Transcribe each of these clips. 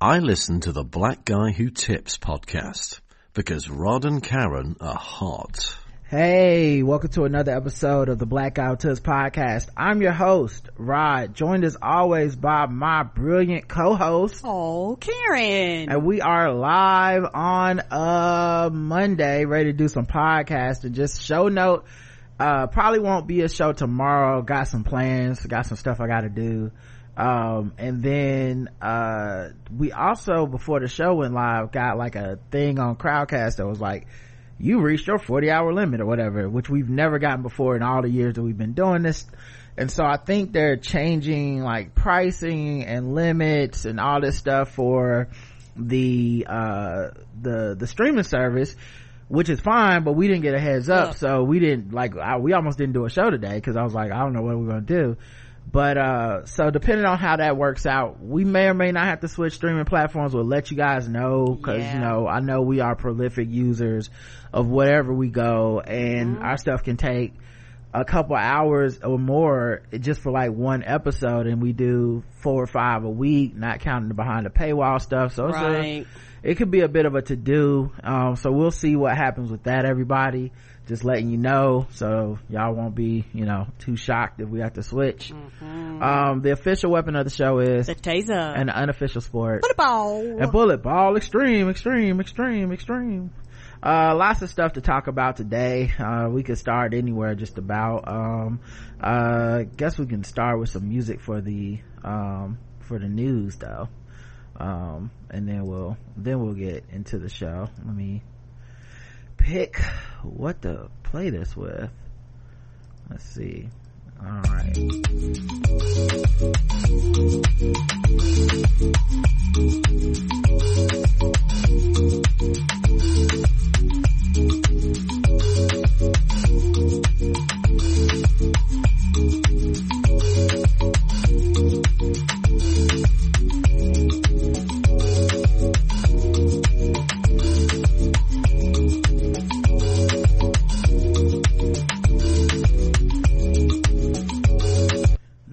I listen to the Black Guy Who Tips podcast because Rod and Karen are hot. Hey, welcome to another episode of the Black Guy Who Tips podcast. I'm your host, Rod, joined as always by my brilliant co-host. Oh, Karen. And we are live on a Monday, ready to do some podcast and Just show note, uh, probably won't be a show tomorrow. Got some plans, got some stuff I gotta do um and then uh we also before the show went live got like a thing on crowdcast that was like you reached your 40 hour limit or whatever which we've never gotten before in all the years that we've been doing this. And so i think they're changing like pricing and limits and all this stuff for the uh the the streaming service which is fine but we didn't get a heads up. So we didn't like I, we almost didn't do a show today because i was like i don't know what we're gonna do but uh so depending on how that works out we may or may not have to switch streaming platforms. We'll let you guys know because Yeah. you know i know we are prolific users of whatever we go and Mm-hmm. our stuff can take a couple hours or more just for like one episode and we do four or five a week not counting the behind the paywall stuff. So a- it could be a bit of a to-do. Um so we'll see what happens with that everybody just letting you know so y'all won't be you know too shocked if we have to switch. Um the official weapon of the show is The taser. an unofficial sport. A ball. and bullet ball. Extreme extreme extreme extreme. Uh lots of stuff to talk about today. Uh we could start anywhere just about. Um uh guess we can start with some music for the um for the news though. Um and then we'll then we'll get into the show. Let me pick what to play this with. Let's see. All right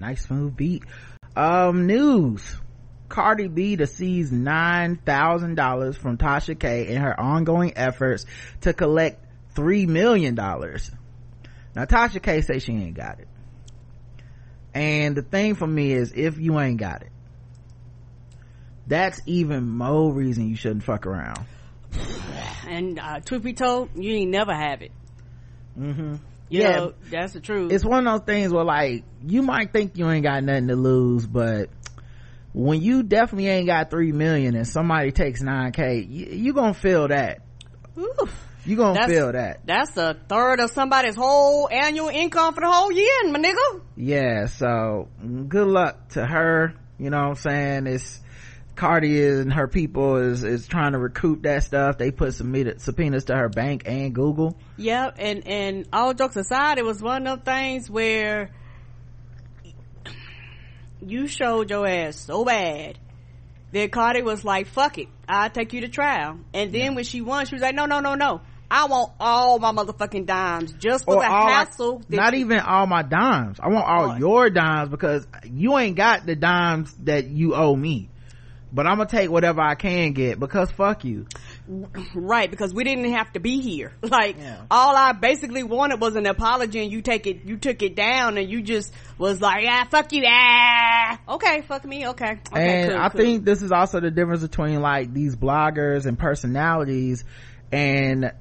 nice smooth beat. Um news. Cardi b to seize nine thousand dollars from tasha k in her ongoing efforts to collect three million dollars. Now tasha k say she ain't got it. And the thing for me is if you ain't got it that's even more reason you shouldn't fuck around. And uh, truth be told, you ain't never have it. mm-hmm You Yeah. know, that's the truth. it's one of those things where like you might think you ain't got nothing to lose but when you definitely ain't got three million and somebody takes 9k you, you gonna feel that Oof. you gonna That's- feel that That's a third of somebody's whole annual income for the whole year, my nigga. yeah so good luck to her you know what i'm saying it's cardi and her people is is trying to recoup that stuff they put subpoena- subpoenas to her bank and google Yep, and and all jokes aside, it was one of those things where you showed your ass so bad that Cardi was like, "Fuck it, I'll take you to trial." And then when she won, she was like, "No, no, no, no, I want all my motherfucking dimes just for or the my- hassle." not you- even all my dimes i want all What? your dimes because you ain't got the dimes that you owe me but i'm gonna take whatever i can get because fuck you right because we didn't have to be here. Like Yeah. all I basically wanted was an apology, and you take it, you took it down, and you just was like, "Ah, fuck you, ah, okay, fuck me, okay." okay and cool, i cool. think this is also the difference between like these bloggers and personalities and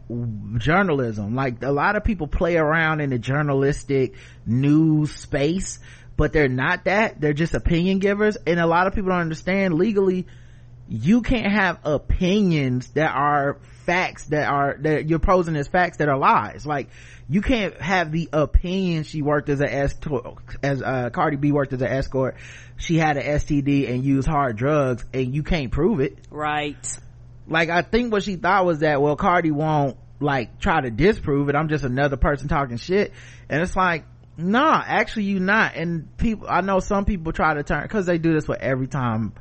journalism like a lot of people play around in the journalistic news space but they're not that. They're just opinion givers. And a lot of people don't understand legally you can't have opinions that are facts that are that you're posing as facts that are lies. Like you can't have the opinion she worked as an escort as uh cardi b worked as an escort. She had an std and used hard drugs and you can't prove it. Right. like i think what she thought was that well cardi won't like try to disprove it. I'm just another person talking shit. And it's like nah actually you not. And people i know some people try to turn because they do this with every time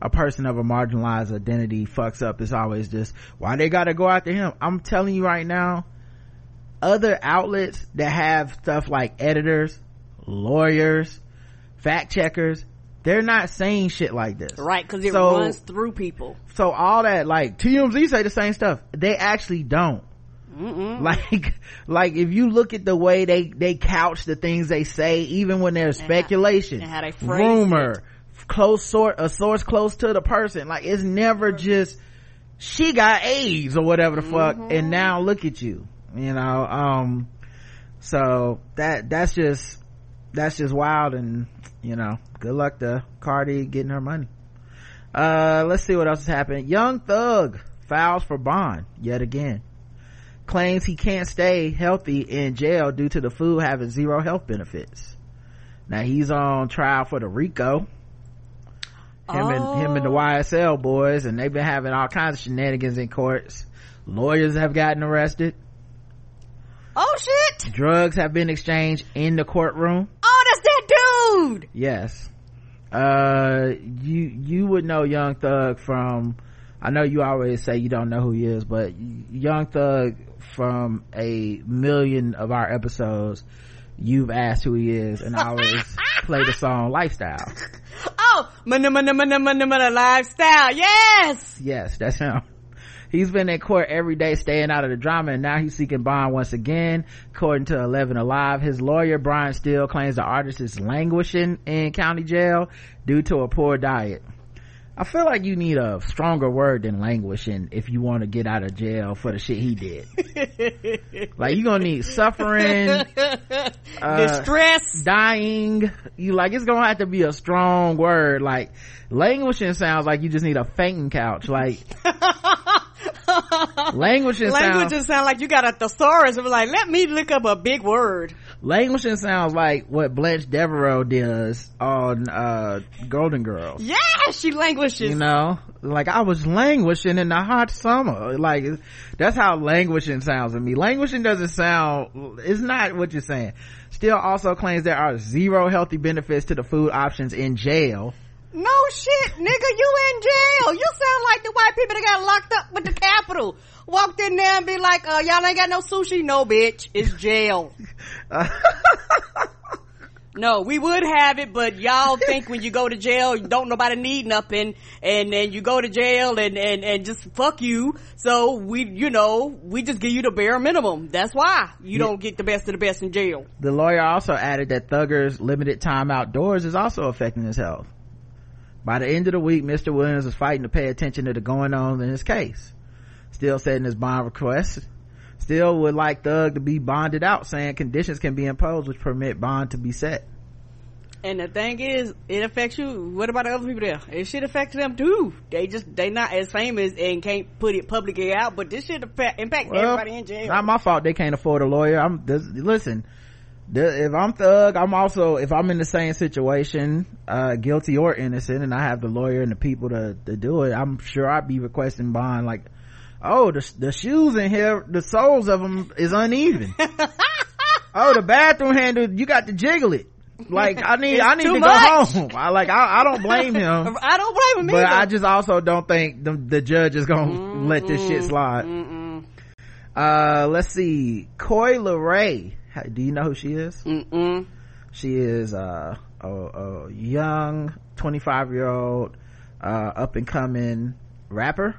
a person of a marginalized identity fucks up it's always just why they gotta go after him? I'm telling you right now other outlets that have stuff like editors lawyers fact checkers they're not saying shit like this. Right because it So- runs through people. So all that like tmz say the same stuff. They actually don't Mm-mm. like like if you look at the way they they couch the things they say even when there's how- speculation and how rumor close sort a source close to the person like it's never just she got aids or whatever the fuck Mm-hmm. and now look at you you know um so that that's just that's just wild and you know good luck to cardi getting her money. Uh let's see what else has happened. Young thug files for bond yet again claims he can't stay healthy in jail due to the food having zero health benefits. Now he's on trial for the rico. Him and him and the Oh. ysl boys and they've been having all kinds of shenanigans in courts. Lawyers have gotten arrested. Oh shit! Drugs have been exchanged in the courtroom. Oh that's that dude! Yes. Uh you you would know young thug from i know you always say you don't know who he is but young thug from a million of our episodes you've asked who he is and i always play the song lifestyle. Oh mana mana mana mana mana lifestyle. Yes! Yes that's him. He's been in court every day staying out of the drama and now he's seeking bond once again. According to 11 alive his lawyer Brian Steel claims the artist is languishing in county jail due to a poor diet i feel like you need a stronger word than languishing if you want to get out of jail for the shit he did. Like you gonna need suffering uh, distress. dying. You like it's gonna have to be a strong word. Like languishing sounds like you just need a fainting couch. Like languishing Languishing sounds sound like you got a thesaurus. And like let me look up a big word. Languishing sounds like what blanche devereaux does on uh golden girls. Yeah she languishes. You know? Like i was languishing in the hot summer. Like that's how languishing sounds to me. Languishing doesn't sound it's not what you're saying. Steel also claims there are zero healthy benefits to the food options in jail. No shit nigga you in jail. You sound like the white people that got locked up with the Capitol walked in there and be like uh y'all ain't got no sushi? No bitch. It's jail No, we would have it, but y'all think when you go to jail, you don't nobody need nothing, and then you go to jail and, and, and just fuck you. So we, you know, we just give you the bare minimum. That's why you don't get the best of the best in jail. the lawyer also added that thugger's limited time outdoors is also affecting his health by the end of the week mr williams was fighting to pay attention to the going on in his case still setting his bond request Steel would like thug to be bonded out saying conditions can be imposed which permit bond to be set And the thing is, it affects you. What about the other people there? It should affect them too. They just, they not as famous and can't put it publicly out, but this should affect, impact everybody in jail. not my fault they can't afford a lawyer i'm this, listen if i'm thug i'm also if i'm in the same situation uh guilty or innocent and i have the lawyer and the people to to do it i'm sure i'd be requesting bond like oh the, the shoes in here the soles of them is uneven oh the bathroom handle you got to jiggle it like i need It's i need to much. go home i like i, I don't blame him I don't blame him but either. i just also don't think the, the judge is gonna let this shit slide Mm-mm. uh let's see Coi Leray. Do you know who she is Mm-mm. she is uh, a, a young 25 year old uh up and coming rapper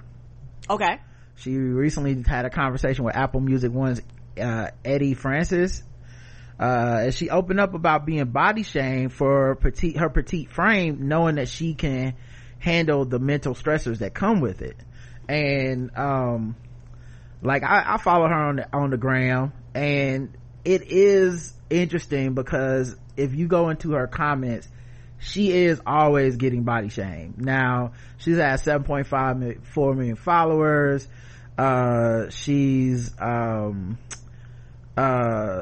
Okay. She recently had a conversation with apple music one's uh eddie francis. Uh and she opened up about being body shamed for petite her petite frame knowing that she can handle the mental stressors that come with it. And um like I, I follow her on the on the gram and it is interesting because if you go into her comments she is always getting body shamed. Now she's at 7.5 million, 4 million followers uh she's um uh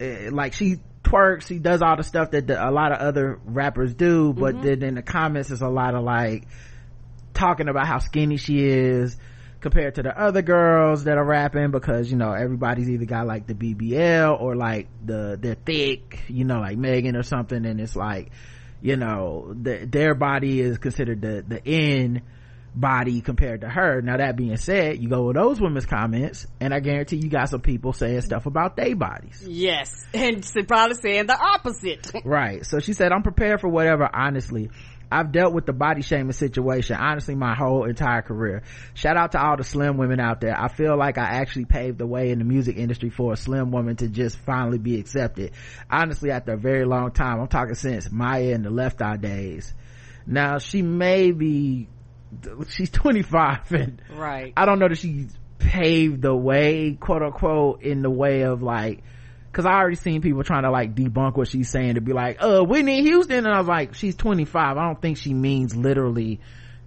eh, like she twerks she does all the stuff that the, a lot of other rappers do but then in the comments there's a lot of like talking about how skinny she is compared to the other girls that are rapping because you know everybody's either got like the BBL or like the they're thick you know like Megan or something and it's like you know the, their body is considered the the in body compared to her. Now that being said, you go with those women's comments and I guarantee you got some people saying stuff about their bodies. Yes. And probably saying the opposite. right. So she said, I'm prepared for whatever, honestly. I've dealt with the body shaming situation, honestly, my whole entire career. Shout out to all the slim women out there. I feel like I actually paved the way in the music industry for a slim woman to just finally be accepted. Honestly, after a very long time, I'm talking since Maya and the Left Eye days. Now, she may be she's 25 and right. I don't know that she's paved the way quote unquote in the way of like because i already seen people trying to like debunk what she's saying to be like uh whitney houston and i was like she's 25 i don't think she means literally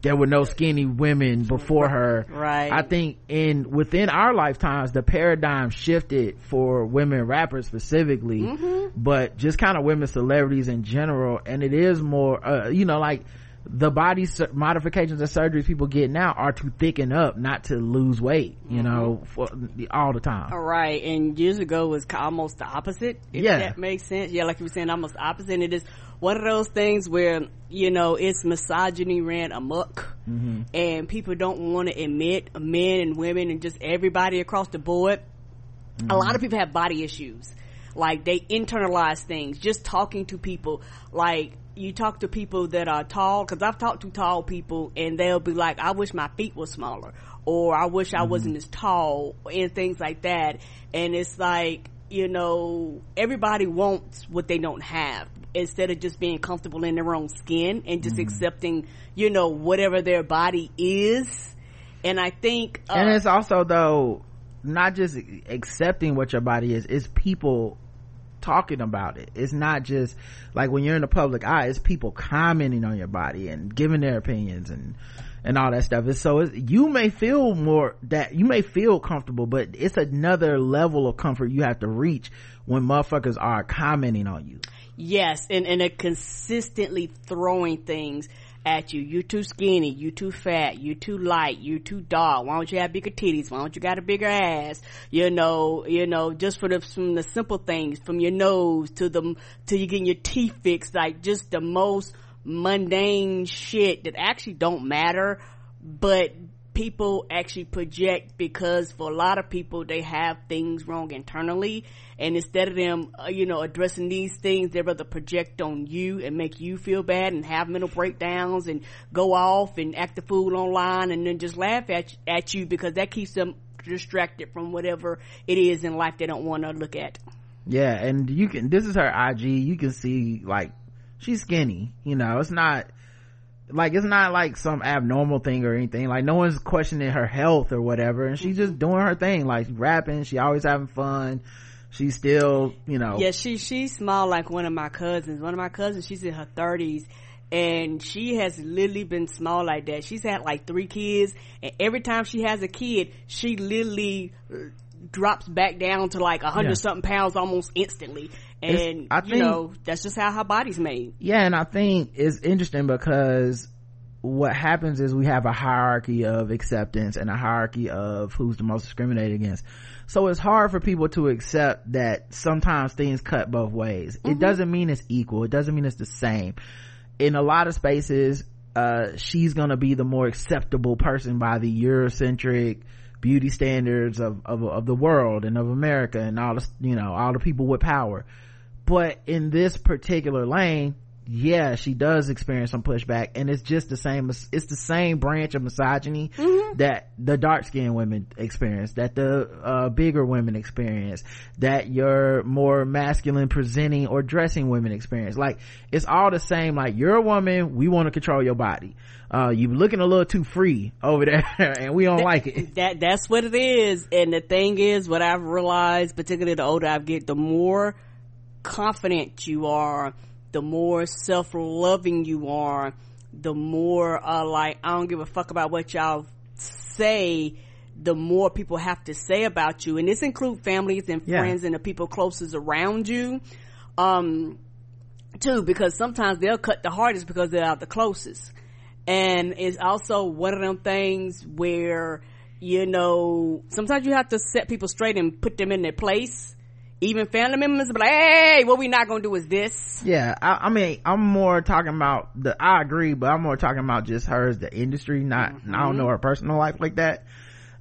there were no skinny women before her. Right. I think in within our lifetimes the paradigm shifted for women rappers specifically mm-hmm. but just kind of women celebrities in general and it is more uh, you know like the body modifications and surgeries people get now are to thicken up not to lose weight you mm-hmm. know for, all the time all right and years ago was almost the opposite yeah that makes sense yeah like you were saying almost opposite and it is one of those things where you know it's misogyny ran amok mm-hmm. and people don't want to admit men and women and just everybody across the board mm-hmm. a lot of people have body issues like they internalize things just talking to people like you talk to people that are tall because i've talked to tall people and they'll be like i wish my feet were smaller or i wish i mm-hmm. wasn't as tall and things like that and it's like you know everybody wants what they don't have instead of just being comfortable in their own skin and just mm-hmm. accepting you know whatever their body is and i think uh, and it's also though not just accepting what your body is it's people talking about it. It's not just like when you're in the public eye, it's people commenting on your body and giving their opinions and, and all that stuff. And so you may feel more that you may feel comfortable, but it's another level of comfort you have to reach when motherfuckers are commenting on you. Yes. And, and consistently throwing things at you. You too skinny. You too fat. You too light. You too dark. Why don't you have bigger titties? Why don't you got a bigger ass? You know, you know, just for the, from the simple things, from your nose to the, to you getting your teeth fixed, like just the most mundane shit that actually don't matter, but people actually project because for a lot of people they have things wrong internally. And instead of them uh, you know addressing these things they rather project on you and make you feel bad and have mental breakdowns and go off and act the fool online and then just laugh at, at you because that keeps them distracted from whatever it is in life they don't want to look at. Yeah and you can this is her ig you can see like she's skinny you know it's not like it's not like some abnormal thing or anything. Like no one's questioning her health or whatever. And she's just doing her thing like rapping. She always having fun. She's still you know. Yeah she she's small like one of my cousins. One of my cousins she's in her 30s and she has literally been small like that. She's had like three kids. And every time she has a kid she literally drops back down to like a hundred yeah. something pounds almost instantly and I think, you know that's just how her body's made. Yeah and i think it's interesting because what happens is we have a hierarchy of acceptance and a hierarchy of who's the most discriminated against. So it's hard for people to accept that sometimes things cut both ways. Mm-hmm. it doesn't mean it's equal. It doesn't mean it's the same. In a lot of spaces uh, she's gonna be the more acceptable person by the eurocentric beauty standards of, of, of the world and of America and all the, you know, all the people with power. But in this particular lane, yeah, she does experience some pushback and it's just the same, it's the same branch of misogyny mm-hmm. that the dark skinned women experience, that the, uh, bigger women experience, that your more masculine presenting or dressing women experience. Like, it's all the same, like, you're a woman, we want to control your body uh you looking a little too free over there and we don't that, like it that that's what it is and the thing is what i've realized particularly the older i get the more confident you are the more self-loving you are the more uh like i don't give a fuck about what y'all say the more people have to say about you. And this include families and friends yeah. and the people closest around you. Um too because sometimes they'll cut the hardest because they're out the closest. And it's also one of them things where you know sometimes you have to set people straight and put them in their place even family members be like, hey, what we not gonna do is this. Yeah, I, I mean, I'm more talking about the, I agree, but I'm more talking about just hers, the industry, not, Mm-hmm. I don't know her personal life like that.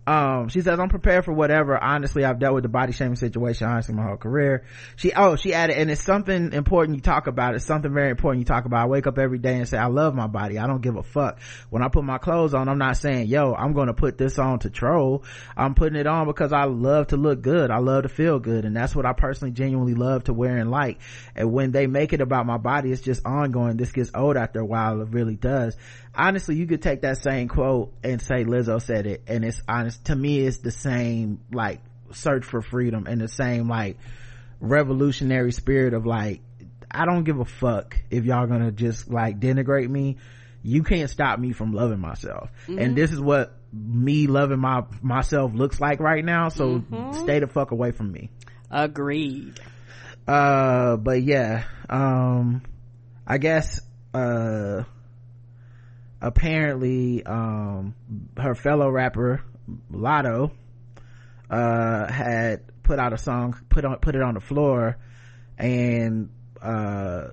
Um, she says, I'm prepared for whatever. Honestly, I've dealt with the body shaming situation, honestly, my whole career. She, oh, she added, and it's something important you talk about. It's something very important you talk about. I wake up every day and say, I love my body. I don't give a fuck. When I put my clothes on, I'm not saying, yo, I'm going to put this on to troll. I'm putting it on because I love to look good. I love to feel good. And that's what I personally genuinely love to wear and like. And when they make it about my body, it's just ongoing. This gets old after a while. It really does. Honestly, you could take that same quote and say Lizzo said it. And it's honest, to me, it's the same, like, search for freedom and the same, like, revolutionary spirit of like, I don't give a fuck if y'all gonna just like denigrate me. You can't stop me from loving myself. And this is what me loving my, myself looks like right now. So stay the fuck away from me. Agreed. Uh, but yeah, um, I guess, uh, apparently, um, her fellow rapper, Latto, uh, had put out a song, put on, put it on the floor and, uh,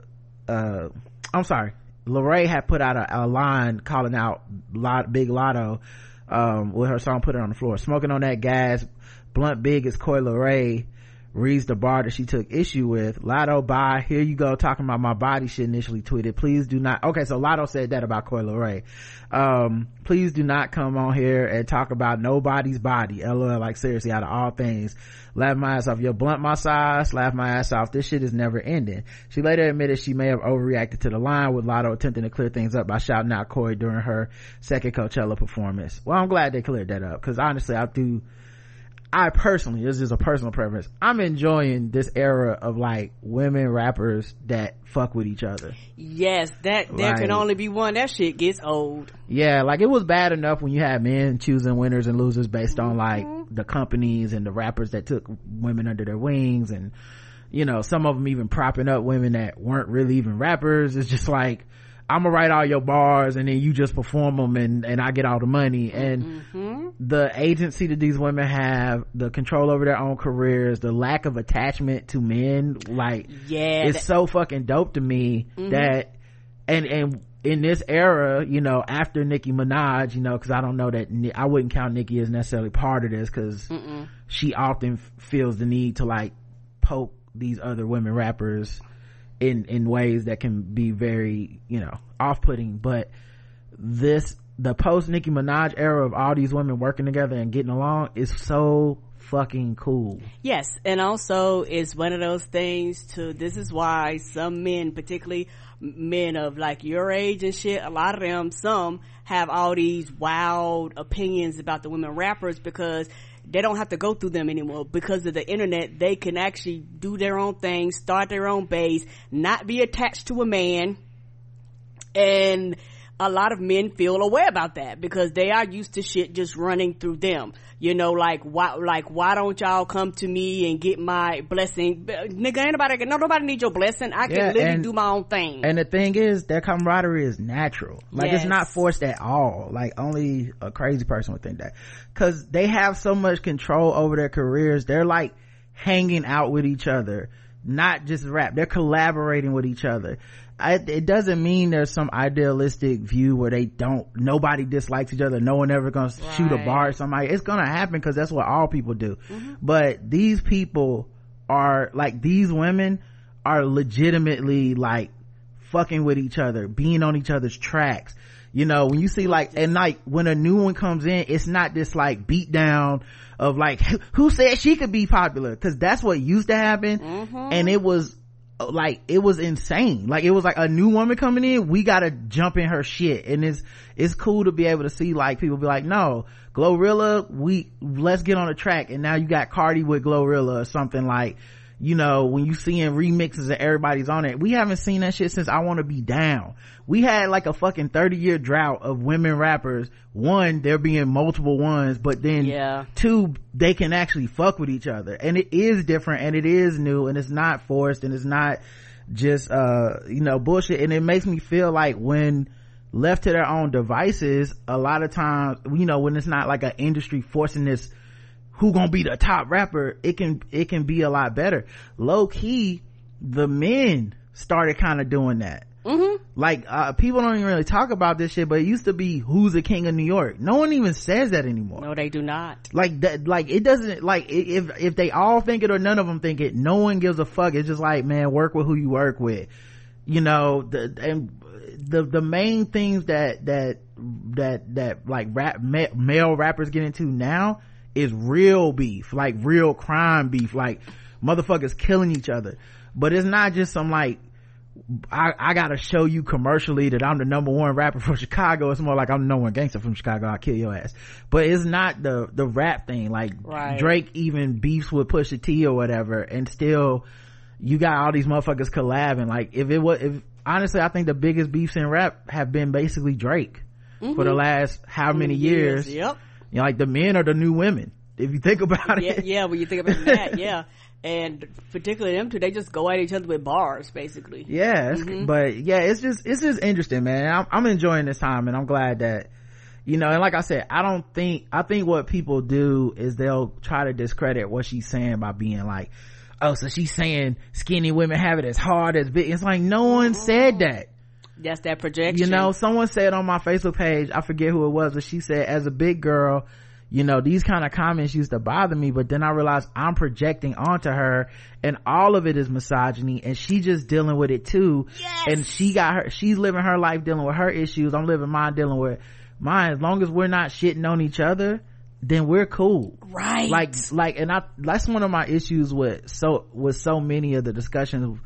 uh, I'm sorry, Lorraine had put out a, a line calling out lot, Big Latto, um, with her song Put It on the Floor. Smoking on that gas, blunt big as Coi Ray reads the bar that she took issue with. Latto, bye. Here you go talking about my body She initially tweeted. Please do not. Okay, so Latto said that about Coi Ray. Um, please do not come on here and talk about nobody's body. LOL, like seriously, out of all things. Laugh my ass off. You'll blunt my size, laugh my ass off. This shit is never ending. She later admitted she may have overreacted to the line with Latto attempting to clear things up by shouting out Coi during her second Coachella performance. Well, I'm glad they cleared that up because honestly, I do, I personally, this is a personal preference. I'm enjoying this era of like women rappers that fuck with each other. Yes, that there can only be one. That shit gets old. Yeah, like it was bad enough when you had men choosing winners and losers based on like Mm-hmm. the companies and the rappers that took women under their wings and you know, some of them even propping up women that weren't really even rappers. It's just like, I'm gonna write all your bars and then you just perform them and, and I get all the money. And Mm-hmm. the agency that these women have, the control over their own careers, the lack of attachment to men, like, Yeah, it's that- so fucking dope to me Mm-hmm. that, and, and in this era, you know, after Nicki Minaj, you know, cause I don't know that, I wouldn't count Nicki as necessarily part of this cause she often feels the need to like poke these other women rappers in, in ways that can be very, you know, off-putting, but this, the post Nicki Minaj era of all these women working together and getting along is so fucking cool. Yes, and also it's one of those things to, this is why some men, particularly men of like your age and shit, a lot of them, some have all these wild opinions about the women rappers because they don't have to go through them anymore because of the internet. They can actually do their own thing, start their own base, not be attached to a man. And a lot of men feel away about that because they are used to shit just running through them. You know, like why, like why don't y'all come to me and get my blessing? Nigga, ain't nobody, no, nobody need your blessing. I can Yeah, literally and- do my own thing. And the thing is, their camaraderie is natural. Like it's not forced at all. Like only a crazy person would think that. Cause they have so much control over their careers. They're like hanging out with each other. Not just rap. They're collaborating with each other. I, it doesn't mean there's some idealistic view where they don't, nobody dislikes each other. No one ever gonna shoot a bar at somebody. It's gonna happen because that's what all people do. Mm-hmm. But these people are like, these women are legitimately like fucking with each other, being on each other's tracks. You know, when you see like, and like when a new one comes in, it's not this like beat down of like, who said she could be popular? Cause that's what used to happen. Mm-hmm. And it was like, it was insane. Like it was like a new woman coming in, we gotta jump in her shit. And it's, it's cool to be able to see like people be like, no, Glorilla, we, let's get on the track. And now you got Cardi with Glorilla or something like, you know, when you seeing remixes and everybody's on it, we haven't seen that shit since I Want to Be Down. We had like a fucking 30 year drought of women rappers. One, there being multiple ones, but then Yeah. two, they can actually fuck with each other. And it is different and it is new and it's not forced and it's not just, uh, you know, bullshit. And it makes me feel like when left to their own devices, a lot of times, you know, when it's not like an industry forcing this who gonna be the top rapper it can it can be a lot better. Low key the men started kind of doing that. Mm-hmm. like uh, people don't even really talk about this shit but it used to be who's the king of new york. No one even says that anymore. No, they do not. like that like it doesn't like if if they all think it or none of them think it no one gives a fuck. It's just like man work with who you work with. You know the and the the main things that that that that like rap ma- male rappers get into now is real beef like real crime beef like motherfuckers killing each other but it's not just some like I, I gotta show you commercially that I'm the number one rapper from Chicago. It's more like I'm the number one gangster from Chicago. I'll kill your ass. But it's not the, the rap thing. Like Right. Drake even beefs with Pusha T or whatever and still you got all these motherfuckers collabing. Like if it was, if honestly, I think the biggest beefs in rap have been basically Drake for the mm-hmm. last how many years. Yep. You know, like the men are the new women. If you think about Yeah, it. yeah. When you think about that, yeah. And particularly them two, they just go at each other with bars, basically. yeah it's- mm-hmm. but yeah it's just it's just interesting man I'm, I'm enjoying this time and i'm glad that you know and like i said i don't think i think what people do is they'll try to discredit what she's saying by being like oh so she's saying skinny women have it as hard as big it's like no one said oh. that That's that projection. you know someone said on my facebook page i forget who it was but she said as a big girl you know these kind of comments used to bother me but then i realized i'm projecting onto her and all of it is misogyny and she just dealing with it too Yes. and she got her she's living her life dealing with her issues i'm living mine dealing with mine as long as we're not shitting on each other then we're cool Right. like like and i that's one of my issues with so with so many of the discussions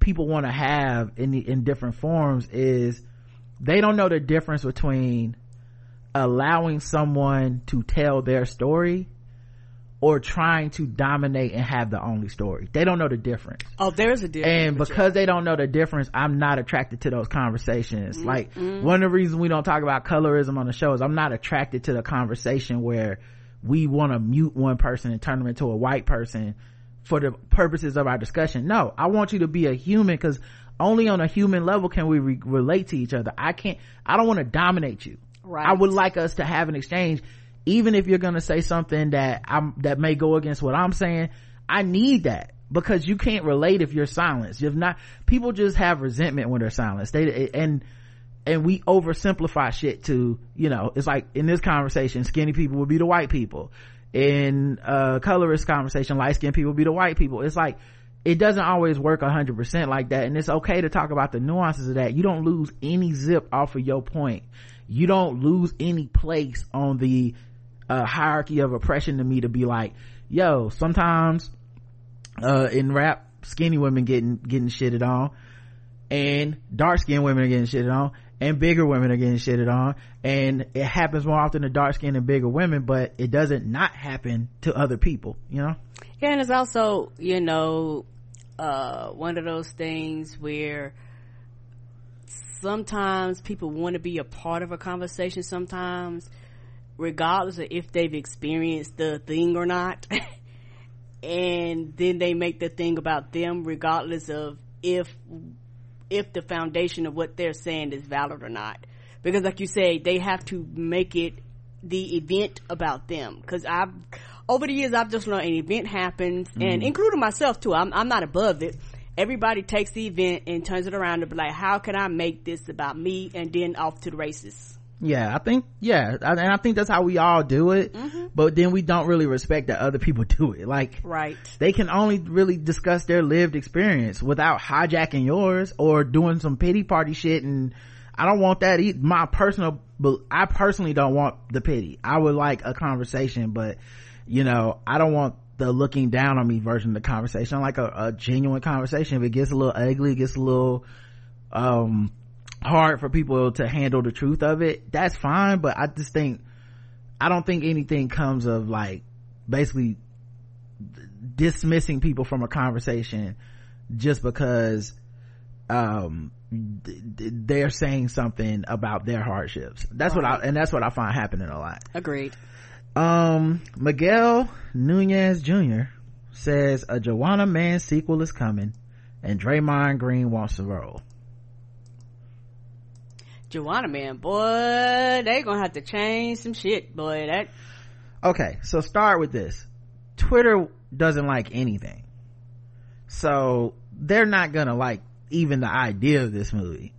people want to have in the, in different forms is they don't know the difference between allowing someone to tell their story or trying to dominate and have the only story. They don't know the difference. Oh, there's a difference. and because they don't know the difference i'm not attracted to those conversations. Mm-hmm. Like one of the reasons we don't talk about colorism on the show is i'm not attracted to the conversation where we want to mute one person and turn them into a white person for the purposes of our discussion. No i want you to be a human because only on a human level can we re- relate to each other. I can't i don't want to dominate you. Right. i would like us to have an exchange. Even if you're gonna say something that i'm that may go against what i'm saying i need that because you can't relate if you're silenced. If not people just have resentment when they're silenced. They and and we oversimplify shit to you know it's like in this conversation skinny people would be the white people in uh colorist conversation light skinned people be the white people. It's like it doesn't always work 100% like that. And it's okay to talk about the nuances of that. You don't lose any zip off of your point. You don't lose any place on the uh, hierarchy of oppression to me to be like yo sometimes uh in rap skinny women getting getting shitted on and dark skinned women are getting shitted on and bigger women are getting shitted on and it happens more often to dark skinned and bigger women but it doesn't not happen to other people you know Yeah, and it's also, you know, uh, one of those things where sometimes people want to be a part of a conversation sometimes, regardless of if they've experienced the thing or not. and then they make the thing about them regardless of if if the foundation of what they're saying is valid or not. Because like you say, they have to make it the event about them. Cause I've, over the years, I've just learned an event happens and mm-hmm. including myself too. I'm, I'm not above it. Everybody takes the event and turns it around to be like, how can I make this about me? And then off to the races. Yeah i think yeah I- and i think that's how we all do it but then we don't really respect that other people do it like Right. they can only really discuss their lived experience without hijacking yours or doing some pity party shit and i don't want that either. my personal but i personally don't want the pity i would like a conversation but you know i don't want the looking down on me version of the conversation I like a, a genuine conversation if it gets a little ugly it gets a little um hard for people to handle the truth of it that's fine but i just think i don't think anything comes of like basically dismissing people from a conversation just because um th- th- they're saying something about their hardships. That's what i and that's what i find happening a lot. Agreed. um miguel nunez jr says a Juwanna Mann sequel is coming and draymond green wants to roll Juwanna Mann, boy, they gonna have to change some shit, boy. That, okay so start with this. Twitter doesn't like anything. So they're not gonna like even the idea of this movie.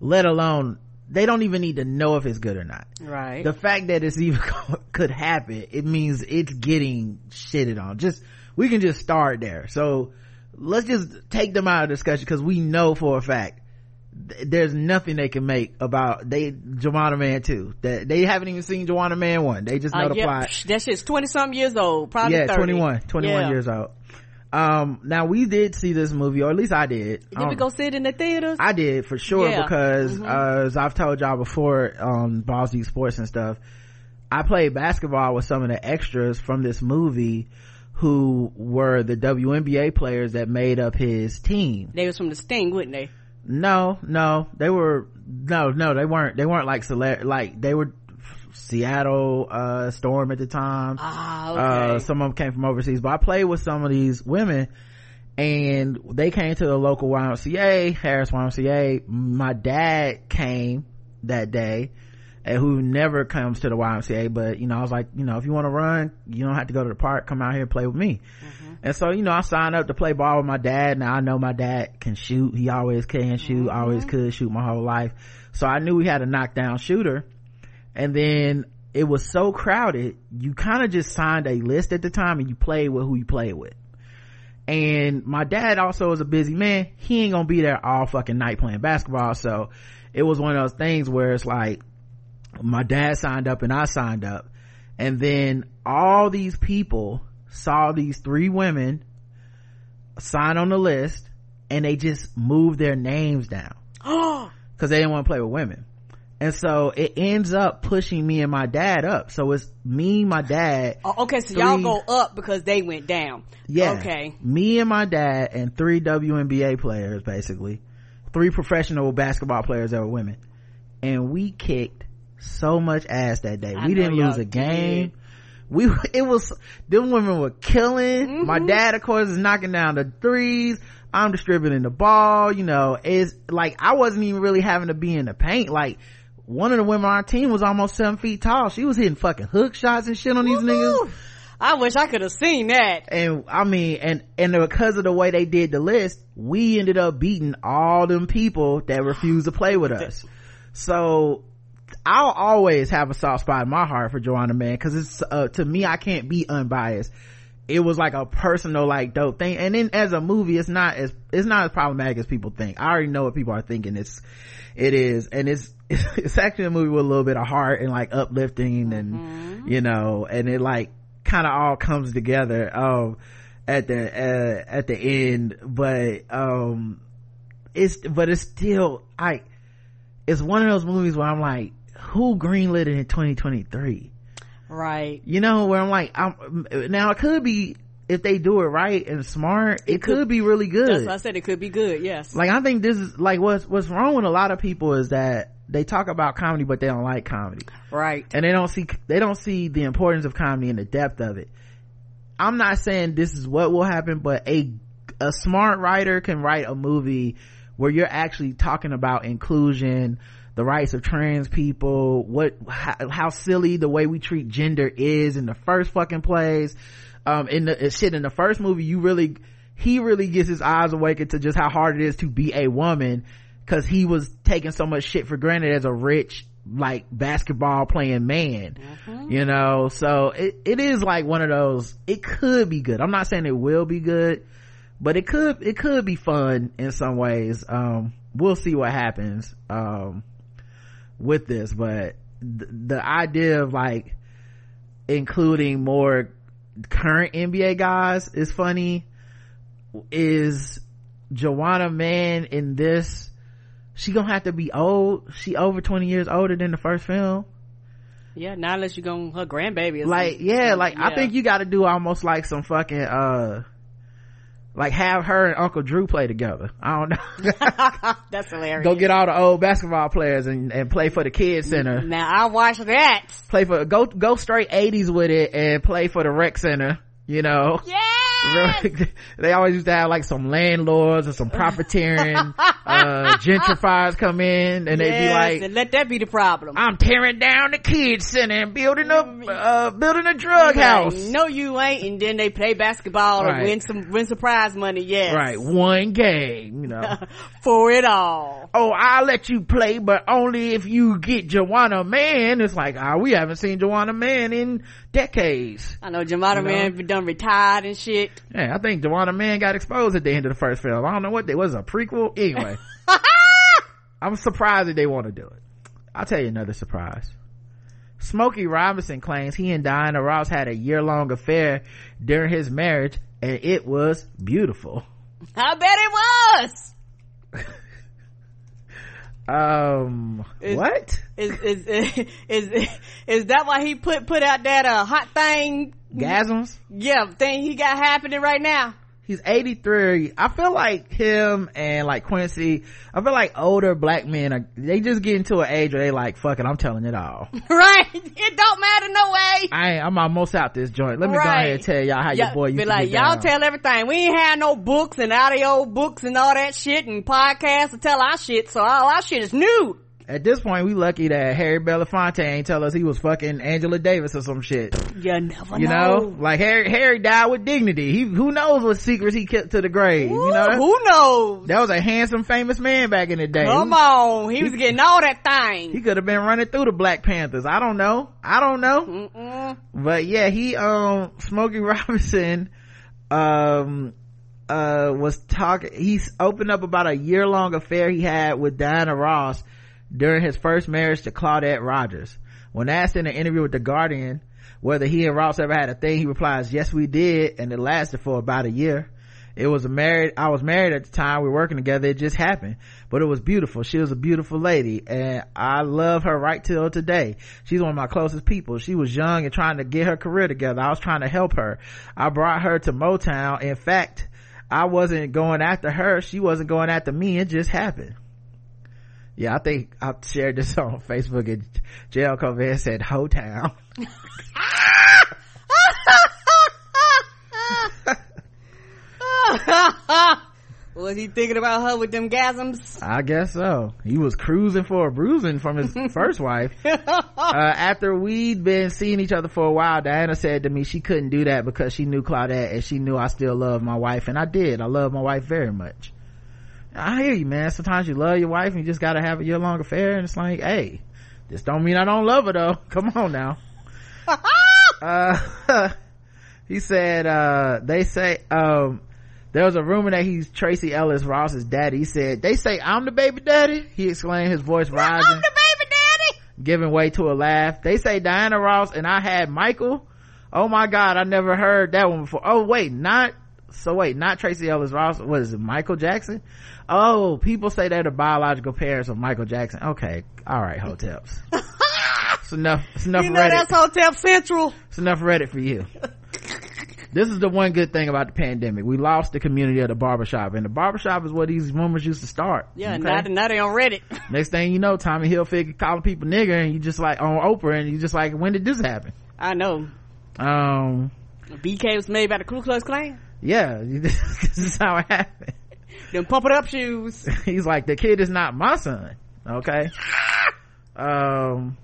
Let alone they don't even need to know if it's good or not. Right. The fact that it's even could happen it means it's getting shitted on. Just we can just start there. So let's just take them out of discussion because we know for a fact th- there's nothing they can make about they Juwanna Mann 2 that they haven't even seen Juwanna Mann 1 they just know uh, the yeah, plot that shit's 20 something years old probably yeah 30. 21 21 Yeah. years old um now we did see this movie or at least I did did we Um, go see it in the theaters I did for sure Yeah. because Mhm. uh, as I've told y'all before on Balls Deep Sports and stuff, I played basketball with some of the extras from this movie who were the WNBA players that made up his team. they was from the sting wouldn't they No, no, they were no, no, they weren't. They weren't like cele- like they were Seattle uh Storm at the time. ah Uh, okay some of them came from overseas, but I played with some of these women and they came to the local YMCA, Harris YMCA. My dad came that day and who never comes to the YMCA, but you know, I was like, you know, if you want to run, you don't have to go to the park, come out here and play with me. And so, you know, I signed up to play ball with my dad. Now I know my dad can shoot. He always can shoot, always mm-hmm. could shoot my whole life. So I knew we had a knockdown shooter. And then it was so crowded, you kind of just signed a list at the time and you played with who you played with. And my dad also is a busy man. He ain't gonna be there all fucking night playing basketball. So it was one of those things where it's like, my dad signed up and I signed up. And then all these people saw these three women sign on the list and they just moved their names down because they didn't want to play with women. And so it ends up pushing me and my dad up. So it's me, my dad, Oh, okay so y'all go up because they went down yeah. okay Me and my dad and three WNBA players, basically. Three professional basketball players that were women. And we kicked so much ass that day. I we didn't lose a game. We, it was, them women were killing. My Mm-hmm. dad, of course, is knocking down the threes. I'm distributing the ball, you know, it's like I wasn't even really having to be in the paint. Like, one of the women on our team was almost seven feet tall. She was hitting fucking hook shots and shit on these niggas I wish I could have seen that. and I mean, and and because of the way they did the list, we ended up beating all them people that refused to play with us. So I'll always have a soft spot in my heart for Juwanna Mann because it's uh, to me I can't be unbiased. It was like a personal like dope thing, and then as a movie, it's not as it's not as problematic as people think. I already know what people are thinking. It's it is, and it's it's actually a movie with a little bit of heart and like uplifting, and you know, and it like kind of all comes together um at the uh, at the end, but um it's but it's still I it's one of those movies where I'm like, who greenlit it in 2023? Right. You know, where I'm like, I'm now it could be if they do it right and smart, it, could, could- be really good. That's why I said it could be good. Yes. like I think this is like what's what's wrong with a lot of people is that they talk about comedy but they don't like comedy right. and they don't see they don't see the importance of comedy and the depth of it i'm not saying this is what will happen but a a smart writer can write a movie where you're actually talking about inclusion the rights of trans people what how, how silly the way we treat gender is in the first fucking place. Um in the shit in the first movie you really he really gets his eyes awakened to just how hard it is to be a woman because he was taking so much shit for granted as a rich like basketball playing man. You know so it, it is like one of those it could be good. I'm not saying it will be good but it could it could be fun in some ways. Um we'll see what happens. Um with this but th- the idea of like including more current nba guys is funny is Juwanna Mann in this she gonna have to be old she over 20 years older than the first film Yeah. not unless you go her grandbaby. Like yeah like i think you got to do almost like some fucking uh like have her and uncle drew play together i don't know That's hilarious. go get all the old basketball players and, and play for the kids center Now I watch that. play for go go straight 80s with it and play for the rec center you know Yeah. they always used to have like some landlords or some profiteering uh gentrifiers come in and they'd be like and let that be the problem. I'm tearing down the kids center and building a uh, building a drug Like, house. No, you ain't. And then they play basketball Right. or win some win some prize money. Yes, Right, one game, you know. for it all. oh, I'll let you play, but only if you get Juwanna Mann. It's like, ah, we haven't seen Juwanna Mann in decades. I know Jamada You know? man done retired and shit. Yeah, I think Juwanna Mann got exposed at the end of the first film. I don't know what they was a prequel. Anyway, I'm surprised that they want to do it. I'll tell you another surprise. Smokey Robinson claims he and Diana Ross had a year long affair during his marriage and it was beautiful. I bet it was. Um, Is- what? Is is is is, is that why he put put out that uh hot thing? Gasms? Yeah, thing he got happening right now. He's 83. I feel like him and like Quincy, I feel like older black men are, they just get into an age where they like, fuck it, I'm telling it all. right? It don't matter no way. I I'm almost out this joint. Let me go ahead and tell y'all how your boy used to be like, y'all down. tell everything. We ain't had no books and audio books and all that shit and podcasts to tell our shit, so all our shit is new. At this point, we lucky that Harry Belafonte ain't tell us he was fucking Angela Davis or some shit. You never You know. know? Like Harry, Harry died with dignity. He, who knows what secrets he kept to the grave, Ooh, you know? who knows? That was a handsome, famous man back in the day. Come on, he was getting all that thing. He could have been running through the Black Panthers. I don't know. I don't know. Mm-mm. but yeah he um smokey robinson um uh was talking he's opened up about a year-long affair he had with diana ross during his first marriage to claudette rogers. When asked in an interview with the guardian whether he and ross ever had a thing he replies yes we did and it lasted for about a year. It was a married i was married at the time we were working together. It just happened. But it was beautiful. She was a beautiful lady and i love her right till today. She's one of my closest people. She was young and trying to get her career together. I was trying to help her. I brought her to motown. In fact i wasn't going after her. She wasn't going after me. It just happened yeah i think i shared this on facebook and jl Covey said hotown was he thinking about her with them gasms? I guess so. He was cruising for a bruising from his first wife. Uh, after we'd been seeing each other for a while, Diana said to me she couldn't do that because she knew Claudette and she knew I still loved my wife. And I did. I love my wife very much. I hear you, man. Sometimes you love your wife and you just gotta have a year long affair. And it's like, hey, this don't mean I don't love her though. Come on now. uh, he said, uh, they say, um, there was a rumor that he's Tracee Ellis Ross's daddy. He said, they say I'm the baby daddy. He exclaimed, his voice rising, I'm the baby daddy. giving way to a laugh. They say Diana Ross and I had Michael. Oh my God, I never heard that one before. Oh wait, not, so wait, not Tracee Ellis Ross. What is it, Michael Jackson? Oh, people say they're the biological parents of Michael Jackson. Okay, alright, hoteps. it's enough, it's enough You know Reddit. that's Hotel Central. It's enough Reddit for you. this is the one good thing about the pandemic. We lost the community of the barbershop, and the barbershop is where these rumors used to start. Yeah, okay? now, now they on Reddit. Next thing you know, Tommy Hilfiger calling people nigger, and you just like on Oprah, and you just like, when did this happen? I know. Um, BK was made by the Ku Klux Klan. yeah, this is how it happened. Them pump it up shoes. He's like, the kid is not my son. Okay. um,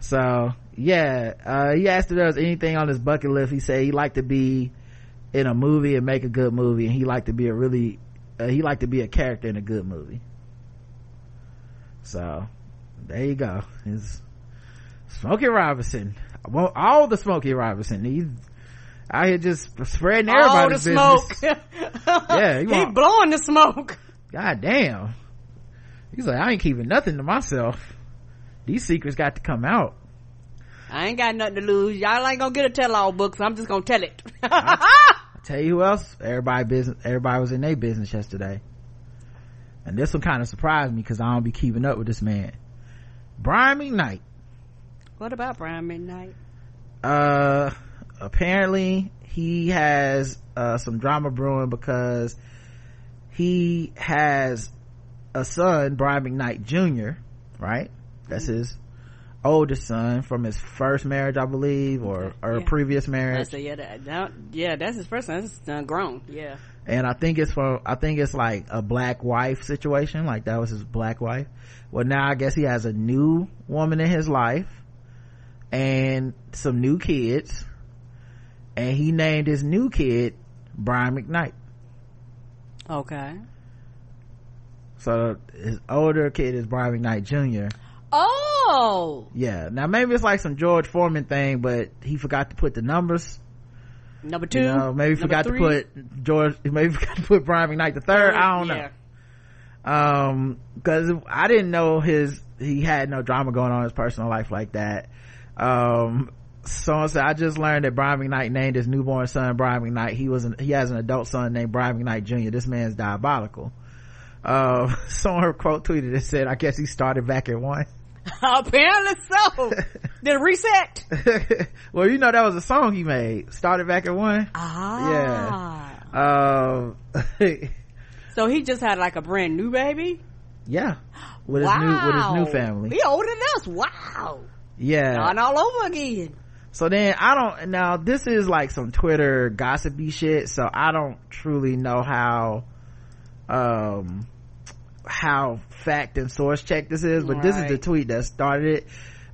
so yeah, uh, he asked if there was anything on his bucket list. He said he liked to be in a movie and make a good movie, and he liked to be a really, uh, he liked to be a character in a good movie. So there you go. It's Smokey Robinson. Well, all the Smokey Robinson. He's out here just spreading All the everybody's smoke. Yeah, he want- blowing the smoke. God damn. He's like, I ain't keeping nothing to myself. These secrets got to come out. I ain't got nothing to lose. Y'all ain't gonna get a tell-all book, so I'm just gonna tell it. I tell you who else, everybody business, everybody was in their business yesterday. And this one kind of surprised me because I don't be keeping up with this man. Brian McKnight. what about Brian Midnight? Uh, apparently he has, uh, some drama brewing because he has a son, Brian McKnight Jr., right? That's his oldest son from his first marriage, I believe, or or Yeah. previous marriage. That's a, yeah, that, that- yeah, that's his first son. That's uh, grown. Yeah. and I think it's for I think it's like a black wife situation, like that was his black wife. Well, now I guess he has a new woman in his life and some new kids, and he named his new kid Brian McKnight. Okay. So his older kid is Brian McKnight Jr. Oh, Yeah, now maybe it's like some George Foreman thing, but he forgot to put the numbers. number two. You know, maybe forgot three. to put George. Maybe forgot to put Brian McKnight the third. I don't know. Um because i didn't know his he had no drama going on in his personal life like that um someone said i just learned that brian mcknight named his newborn son brian mcknight he was an he has an adult son named brian mcknight jr this man's diabolical uh someone quote tweeted and said i guess he started back at one Apparently so. Did it reset? well you know that was a song he made started back at one Ah. Yeah. um So he just had like a brand new baby. yeah with his new with his new family He older than us. Wow. yeah Starting all over again. So then I don't, now this is like some Twitter gossipy shit, so I don't truly know how, um, how fact and source check this is, but this is the tweet that started it.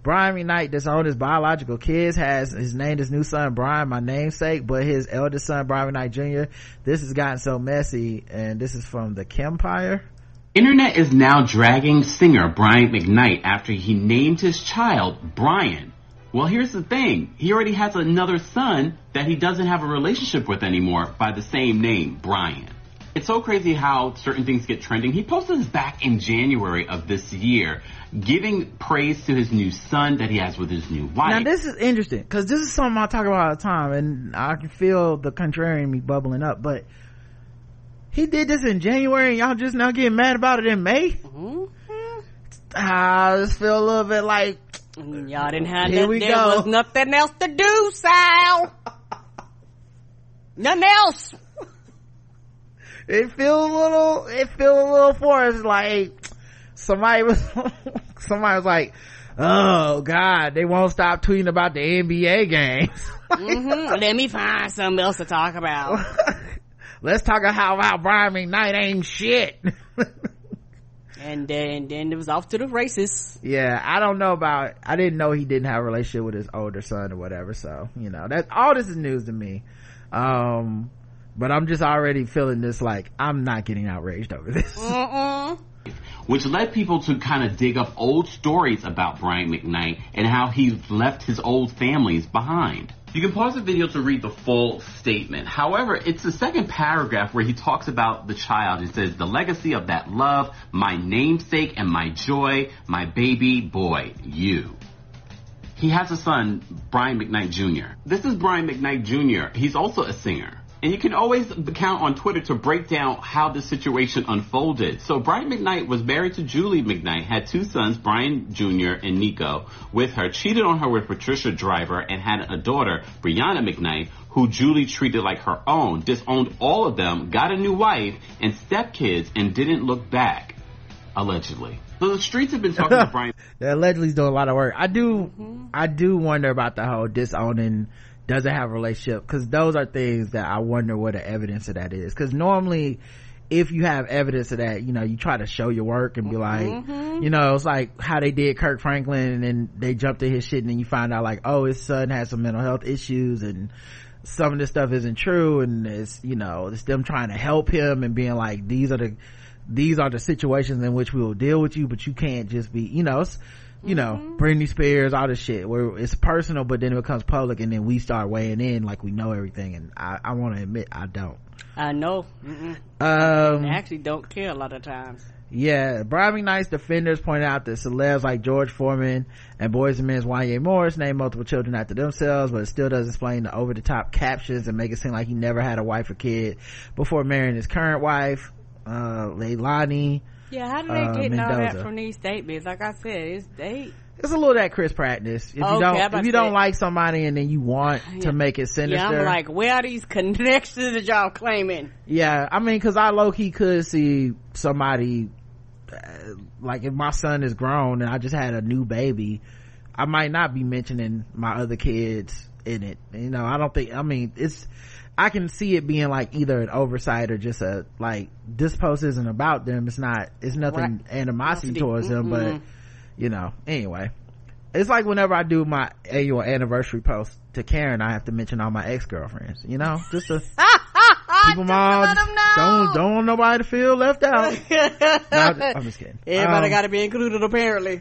Brian McKnight disowned his biological kids, has his named his new son Brian, my namesake, but his eldest son Brian McKnight Jr. This has gotten so messy, and this is from the Kempire. Internet is now dragging singer Brian McKnight after he named his child Brian. Well, here's the thing. He already has another son that he doesn't have a relationship with anymore by the same name, Brian. It's so crazy how certain things get trending. He posted this back in January of this year, giving praise to his new son that he has with his new wife. Now this is interesting because this is something I talk about all the time, and I can feel the contrarian me bubbling up. But he did this in January, and y'all just now getting mad about it in May. Mm-hmm. I just feel a little bit like Y'all didn't have Here that. we there go. was nothing else to do, Sal. nothing else. it feels a little. It feels a little forced. Like somebody was, somebody was like, "Oh God, they won't stop tweeting about the NBA games." hmm Let me find something else to talk about. Let's talk about how, how Brian McKnight ain't shit. And then, then it was off to the races. yeah i don't know about i didn't know he didn't have a relationship with his older son or whatever so you know that all this is news to me um but i'm just already feeling this like i'm not getting outraged over this. Which led people to kind of dig up old stories about Brian McKnight and how he left his old families behind. You can pause the video to read the full statement. However, it's the second paragraph where he talks about the child. and says, the legacy of that love, my namesake and my joy, my baby boy, you. He has a son, Brian McKnight Jr. This is Brian McKnight Jr. He's also a singer. And you can always count on Twitter to break down how the situation unfolded. So Brian McKnight was married to Julie McKnight, had two sons, Brian Jr. and Nico, with her, cheated on her with Patricia Driver, and had a daughter, Brianna McKnight, who Julie treated like her own, disowned all of them, got a new wife and stepkids, and didn't look back. Allegedly. So the streets have been talking to Brian that allegedly he's doing a lot of work i do Mm-hmm. i do wonder about the whole disowning doesn't have a relationship because those are things that i wonder what the evidence of that is because normally if you have evidence of that you know you try to show your work and be like Mm-hmm. you know it's like how they did kirk franklin and then they jumped to his shit and then you find out like oh his son has some mental health issues and some of this stuff isn't true and it's you know it's them trying to help him and being like these are the these are the situations in which we will deal with you but you can't just be you know it's, you know britney spears all this shit where it's personal but then it becomes public and then we start weighing in like we know everything and i, I want to admit i don't I know. Um I actually don't care a lot of times. yeah, Brian McKnight's defenders pointed out that celebs like George Foreman and Boys and Men's Wanya Morris named multiple children after themselves, but it still does explain the over-the-top captions and make it seem like he never had a wife or kid before marrying his current wife, uh, Leilani. Yeah, how do they Uh, get all that from these statements? Like I said, it's they. It's a little that Chris practice. If you Okay, don't, if you don't like somebody and then you want Yeah. to make it sinister. Yeah, I'm like, where are these connections that y'all claiming? Yeah, I mean, cause I low key could see somebody, uh, like if my son is grown and I just had a new baby, I might not be mentioning my other kids in it. You know, I don't think, I mean, it's, I can see it being like either an oversight or just a, like, this post isn't about them. It's not, it's nothing Right. animosity towards them, but, you know, anyway. It's like whenever I do my annual anniversary post to Karen, I have to mention all my ex-girlfriends, you know, just to keep them all, let 'em know. don't, don't want nobody to feel left out. No, I'm I'm just kidding. Everybody Um, got to be included apparently.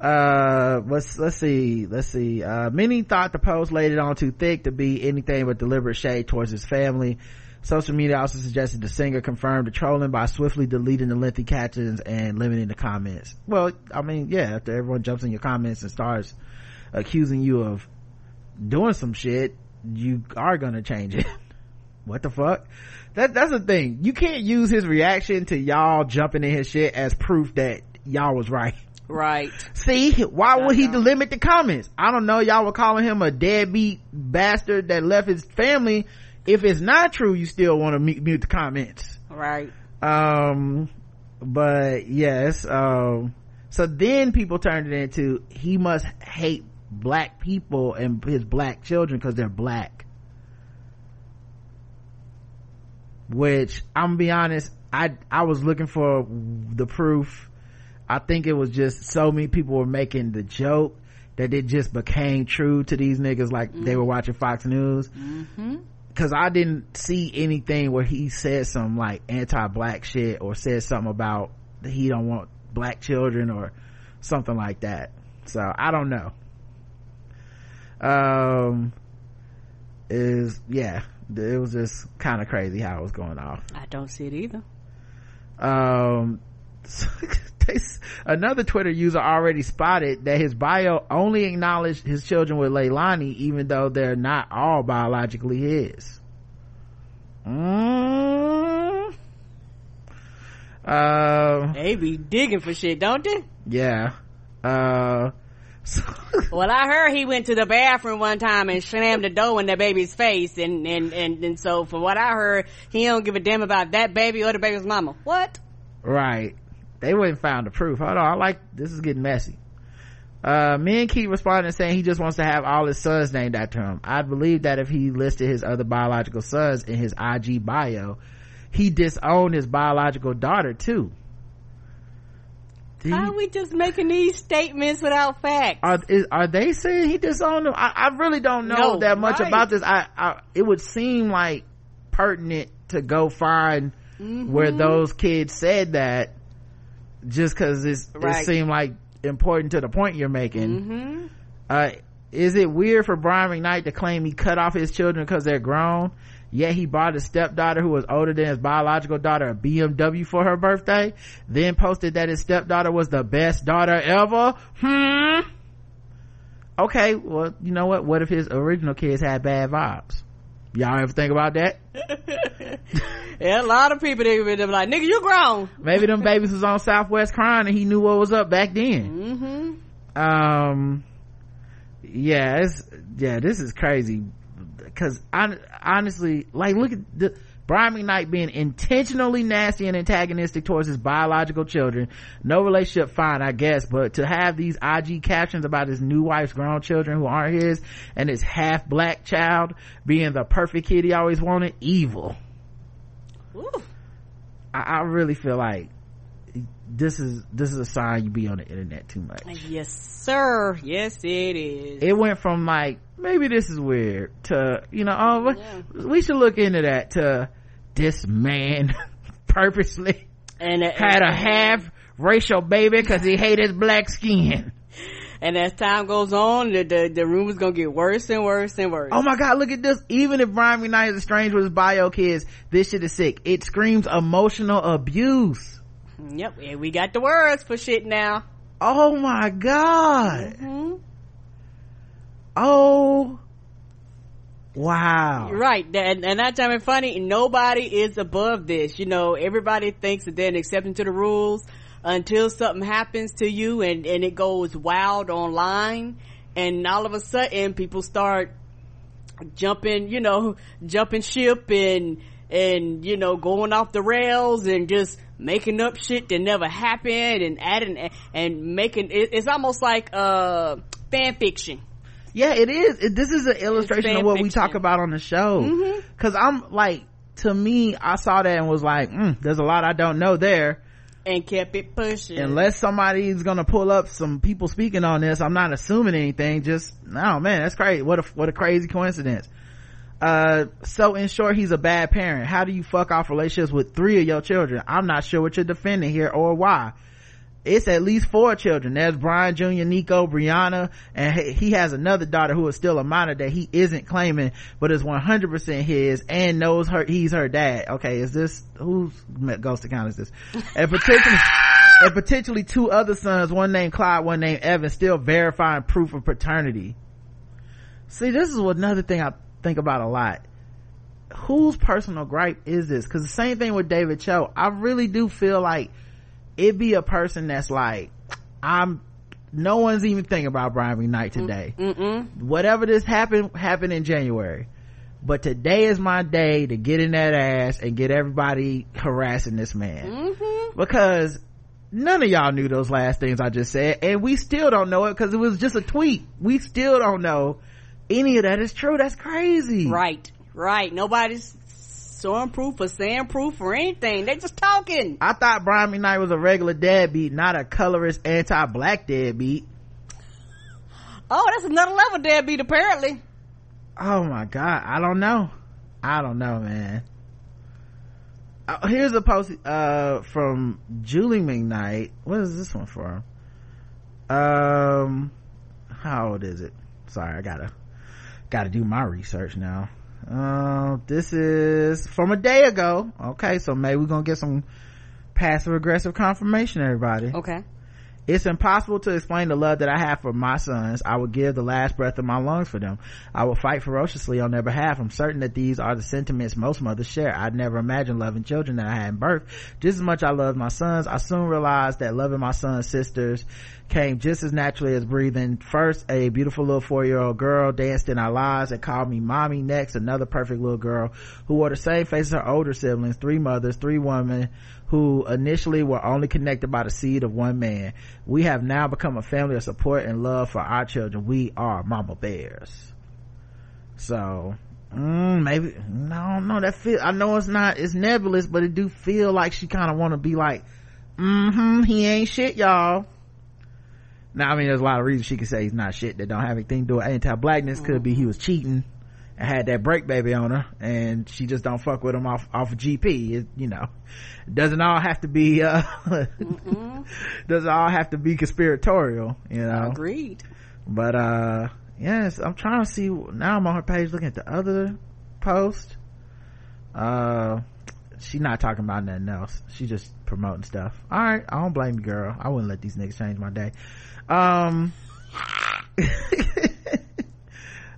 Uh let's let's see let's see. Uh many thought the post laid it on too thick to be anything but deliberate shade towards his family. Social media also suggested the singer confirmed the trolling by swiftly deleting the lengthy captions and limiting the comments. Well i mean yeah after everyone jumps in your comments and starts accusing you of doing some shit you are gonna change it. What the fuck? That that's the thing. You can't use his reaction to y'all jumping in his shit as proof that y'all was right Right. See, why would he know. delimit the comments? I don't know. Y'all were calling him a deadbeat bastard that left his family. If it's not true, you still want to mute, mute the comments. Right. Um, but yes, um, so then people turned it into he must hate black people and his black children because they're black. Which I'm gonna be honest, I I was looking for the proof. I think it was just so many people were making the joke that it just became true to these niggas like they were watching Fox News. Cause I didn't see anything where he said some like anti-black shit or said something about that he don't want black children or something like that. So I don't know. Um, is yeah, it was just kind of crazy how it was going off. I don't see it either. um they another twitter user already spotted that his bio only acknowledged his children with leilani even though they're not all biologically his mm. uh They be digging for shit, don't they? yeah uh so- Well, I heard he went to the bathroom one time and slammed the door in the baby's face, and and and, and so from what I heard, he don't give a damn about that baby or the baby's mama. What? Right. They wouldn't found the proof. Hold on. I like, this is getting messy. Uh, men keep responding saying he just wants to have all his sons named after him. I'd believe that if he listed his other biological sons in his IG bio, he disowned his biological daughter too. How are we just making these statements without facts? are, is, are they saying he disowned him? I, I really don't know No, that much right. about this. I, I, it would seem like pertinent to go find Mm-hmm. where those kids said that just cause it's, it Right. seemed like important to the point you're making. mm-hmm. Uh, is it weird for Brian McKnight to claim he cut off his children because they're grown? Yet he bought his stepdaughter who was older than his biological daughter a BMW for her birthday, then posted that his stepdaughter was the best daughter ever? Hmm? Okay, well, you know what? What if his original kids had bad vibes? Y'all ever think about that? Yeah, a lot of people they be like, "Nigga, you grown." Maybe them babies was on Southwest crying and he knew what was up back then. Mm-hmm. um yeah it's yeah this is crazy because I, honestly like look at the brian mcknight being intentionally nasty and antagonistic towards his biological children no relationship fine i guess but to have these ig captions about his new wife's grown children who aren't his and his half black child being the perfect kid he always wanted evil Ooh. I, I really feel like this is this is a sign you be on the internet too much Yes, sir. Yes, it is. it went from like maybe this is weird to you know oh Yeah. we should look into that to this man purposely and uh, had a half racial baby because he hated black skin And as time goes on, the, the the rumors gonna get worse and worse and worse. oh my god look at this even if brian mcknight is estranged with his bio kids this shit is sick it screams emotional abuse Yep, and we got the words for shit now. oh my god hmm oh wow Right, and, and that's something funny. Nobody is above this. You know, everybody thinks that they're an exception to the rules until something happens to you and, and it goes wild online. And all of a sudden people start jumping, you know, jumping ship and, and, you know, going off the rails and just making up shit that never happened and adding and making, it, it's almost like, uh, fan fiction. Yeah, it is. It, this is an illustration of what we talk about on the show. Mm-hmm. Cause I'm like, to me, I saw that and was like, mm, there's a lot I don't know there. And kept it pushing. Unless somebody's gonna pull up some people speaking on this, I'm not assuming anything. Just, oh man, that's crazy. What a, what a crazy coincidence. Uh, so in short, he's a bad parent. How do you fuck off relationships with three of your children? I'm not sure what you're defending here or why it's at least four children. There's Brian Jr., Nico, Brianna, and he has another daughter who is still a minor that he isn't claiming, but is 100% his and knows her, he's her dad. Okay, is this, who's ghost account is this? And potentially, and potentially two other sons, one named Clyde, one named Evan, still verifying proof of paternity. See, this is another thing I think about a lot. Whose personal gripe is this? Cause the same thing with David Cho. I really do feel like it'd be a person that's like, I'm, no one's even thinking about Brian McKnight today. Mm-mm. Whatever this happened, happened in January. But today is my day to get in that ass and get everybody harassing this man. Mm-hmm. Because none of y'all knew those last things I just said, and we still don't know it because it was just a tweet. We still don't know any of that is true. That's crazy. Right, right. Nobody's showing proof or saying proof or anything. They just talking. I thought Brian McKnight was a regular deadbeat, not a colorist anti-black deadbeat. Oh, that's another level deadbeat apparently. Oh my god, I don't know. I don't know, man. Uh, here's a post uh, from Julie McKnight. What is this one from? Um, how old is it? Sorry, I gotta gotta do my research now. Uh, this is from a day ago. Okay, so maybe we're gonna get some passive aggressive confirmation, everybody. Okay. It's impossible to explain the love that I have for my sons. I would give the last breath of my lungs for them. I would fight ferociously on their behalf. I'm certain that these are the sentiments most mothers share. I'd never imagined loving children that I had in birth. Just as much I love my sons, I soon realized that loving my son's sisters came just as naturally as breathing. First, a beautiful little four-year-old girl danced in our lives and called me mommy. Next, another perfect little girl who wore the same face as her older siblings, three mothers, three women who initially were only connected by the seed of one man. We have now become a family of support and love for our children. We are mama bears. So, mm, maybe, no, no, that feel, I know it's not, it's nebulous, but it do feel like she kind of want to be like, mm-hmm, he ain't shit, y'all now, I mean, there's a lot of reasons she could say he's not shit that don't have anything to do with anti-blackness. Could be he was cheating had that break baby on her and she just don't fuck with him off, off of GP. It, you know, doesn't all have to be, uh, doesn't all have to be conspiratorial, you know. Agreed. But, uh, yes, I'm trying to see, now I'm on her page looking at the other post. Uh, she not talking about nothing else. She just promoting stuff. All right, I don't blame you, girl. I wouldn't let these niggas change my day um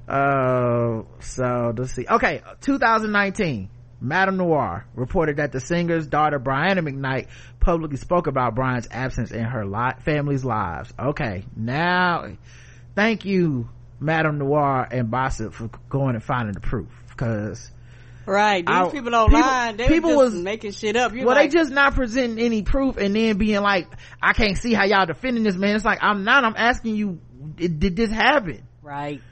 uh so let's see okay 2019 MadameNoire reported that the singer's daughter Brianna McKnight publicly spoke about Brian's absence in her li- family's lives. Okay, now thank you, MadameNoire and Bossip for going and finding the proof because Right. These I, people online, they people was making shit up. You're well, like, they just not presenting any proof and then being like, I can't see how y'all defending this man. It's like, I'm not, I'm asking you, did, did this happen? Right.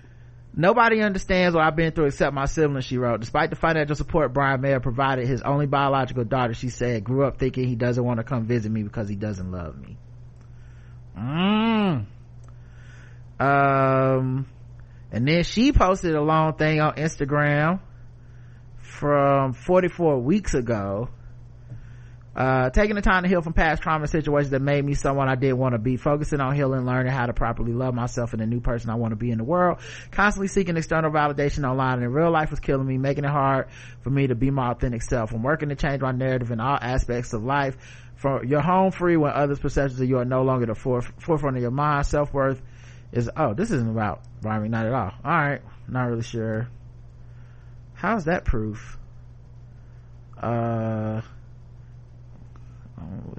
Nobody understands what I've been through except my siblings, she wrote. Despite the financial support Brian Mayer provided his only biological daughter, she said, grew up thinking he doesn't want to come visit me because he doesn't love me. Mm. Um, and then she posted a long thing on Instagram from 44 weeks ago uh, taking the time to heal from past trauma situations that made me someone I didn't want to be, focusing on healing, learning how to properly love myself and the new person I want to be in the world, constantly seeking external validation online and in real life was killing me, making it hard for me to be my authentic self. I'm working to change my narrative in all aspects of life. From your home free when others' perceptions of you are no longer the forefront of your mind. Self-worth is, oh, this isn't about Brian not at all. All right. Not really sure how's that proof uh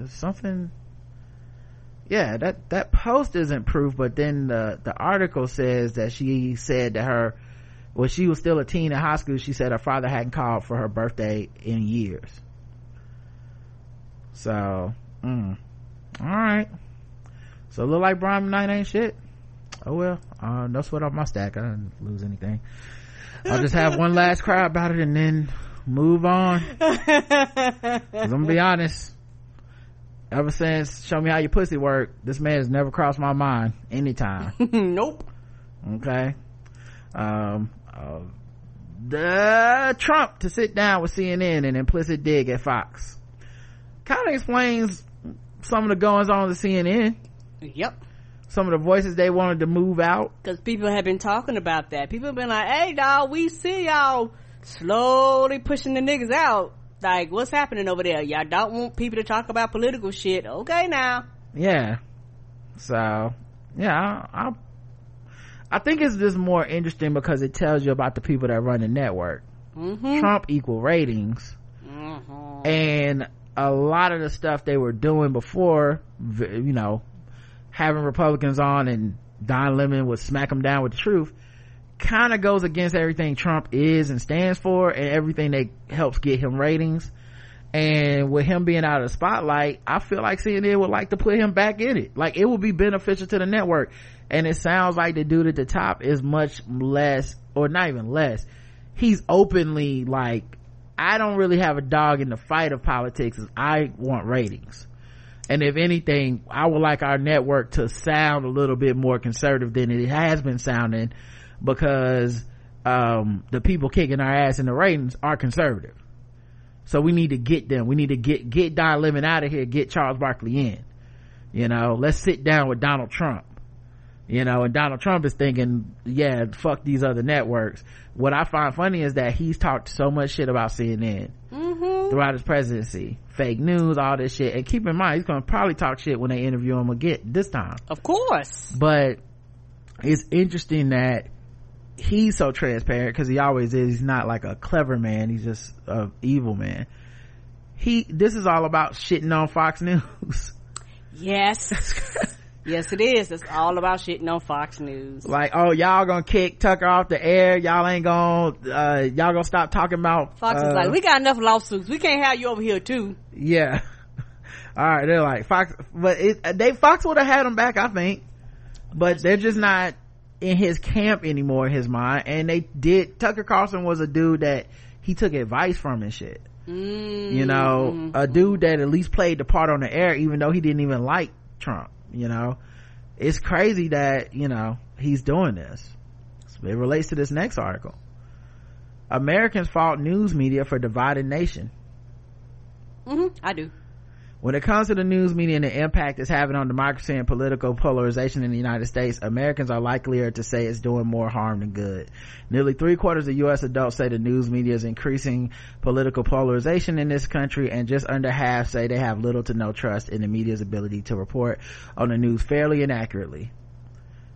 something yeah that that post isn't proof but then the the article says that she said that her when she was still a teen in high school. She said her father hadn't called for her birthday in years. So mm, all right so look like brian knight ain't shit. Oh well uh, no sweat off my stack. I didn't lose anything. I'll just have one last cry about it and then move on. I'm gonna be honest ever since show me how your pussy work this man has never crossed my mind anytime. Nope. Okay? Um uh, the trump to sit down with cnn and implicit dig at fox. Kind of explains some of the goings on of cnn yep. Some of the voices they wanted to move out. Because people have been talking about that. People have been like hey dog we see y'all slowly pushing the niggas out like what's happening over there y'all don't want people to talk about political shit okay now yeah so yeah I, I I think it's just more interesting because it tells you about the people that run the network. Mm-hmm. Trump equal ratings. Mm-hmm. And a lot of the stuff they were doing before, you know, having Republicans on and Don Lemon would smack them down with the truth, kind of goes against everything Trump is and stands for and everything that helps get him ratings. And with him being out of the spotlight, I feel like CNN would like to put him back in it. Like it would be beneficial to the network and it sounds like the dude at the top is much less or not even less he's openly like i don't really have a dog in the fight of politics i want ratings and if anything i would like our network to sound a little bit more conservative than it has been sounding because um, the people kicking our ass in the ratings are conservative. So we need to get them. We need to get get don lemon out of here get charles barkley in. You know let's sit down with donald trump. You know and donald trump is thinking yeah fuck these other networks. What i find funny is that he's talked so much shit about cnn mm-hmm. throughout his presidency. Fake news all this shit. And keep in mind he's gonna probably talk shit when they interview him again this time. Of course. But it's interesting that he's so transparent because he always is he's not like a clever man he's just a evil man he this is all about shitting on fox news yes Yes, it is. It's all about shitting on Fox News. Like, oh, y'all gonna kick Tucker off the air. Y'all ain't gonna, uh, y'all gonna stop talking about. Fox uh, is like, we got enough lawsuits. We can't have you over here too. Yeah. All right. They're like, Fox, but it, they, Fox would have had him back, I think. But they're just not in his camp anymore in his mind. And they did, Tucker Carlson was a dude that he took advice from and shit. Mm-hmm. You know, a dude that at least played the part on the air, even though he didn't even like Trump you know it's crazy that you know he's doing this it relates to this next article americans fault news media for divided nation mm-hmm, i do when it comes to the news media and the impact it's having on democracy and political polarization in the United States, Americans are likelier to say it's doing more harm than good. Nearly three quarters of U.S. adults say the news media is increasing political polarization in this country, and just under half say they have little to no trust in the media's ability to report on the news fairly and accurately.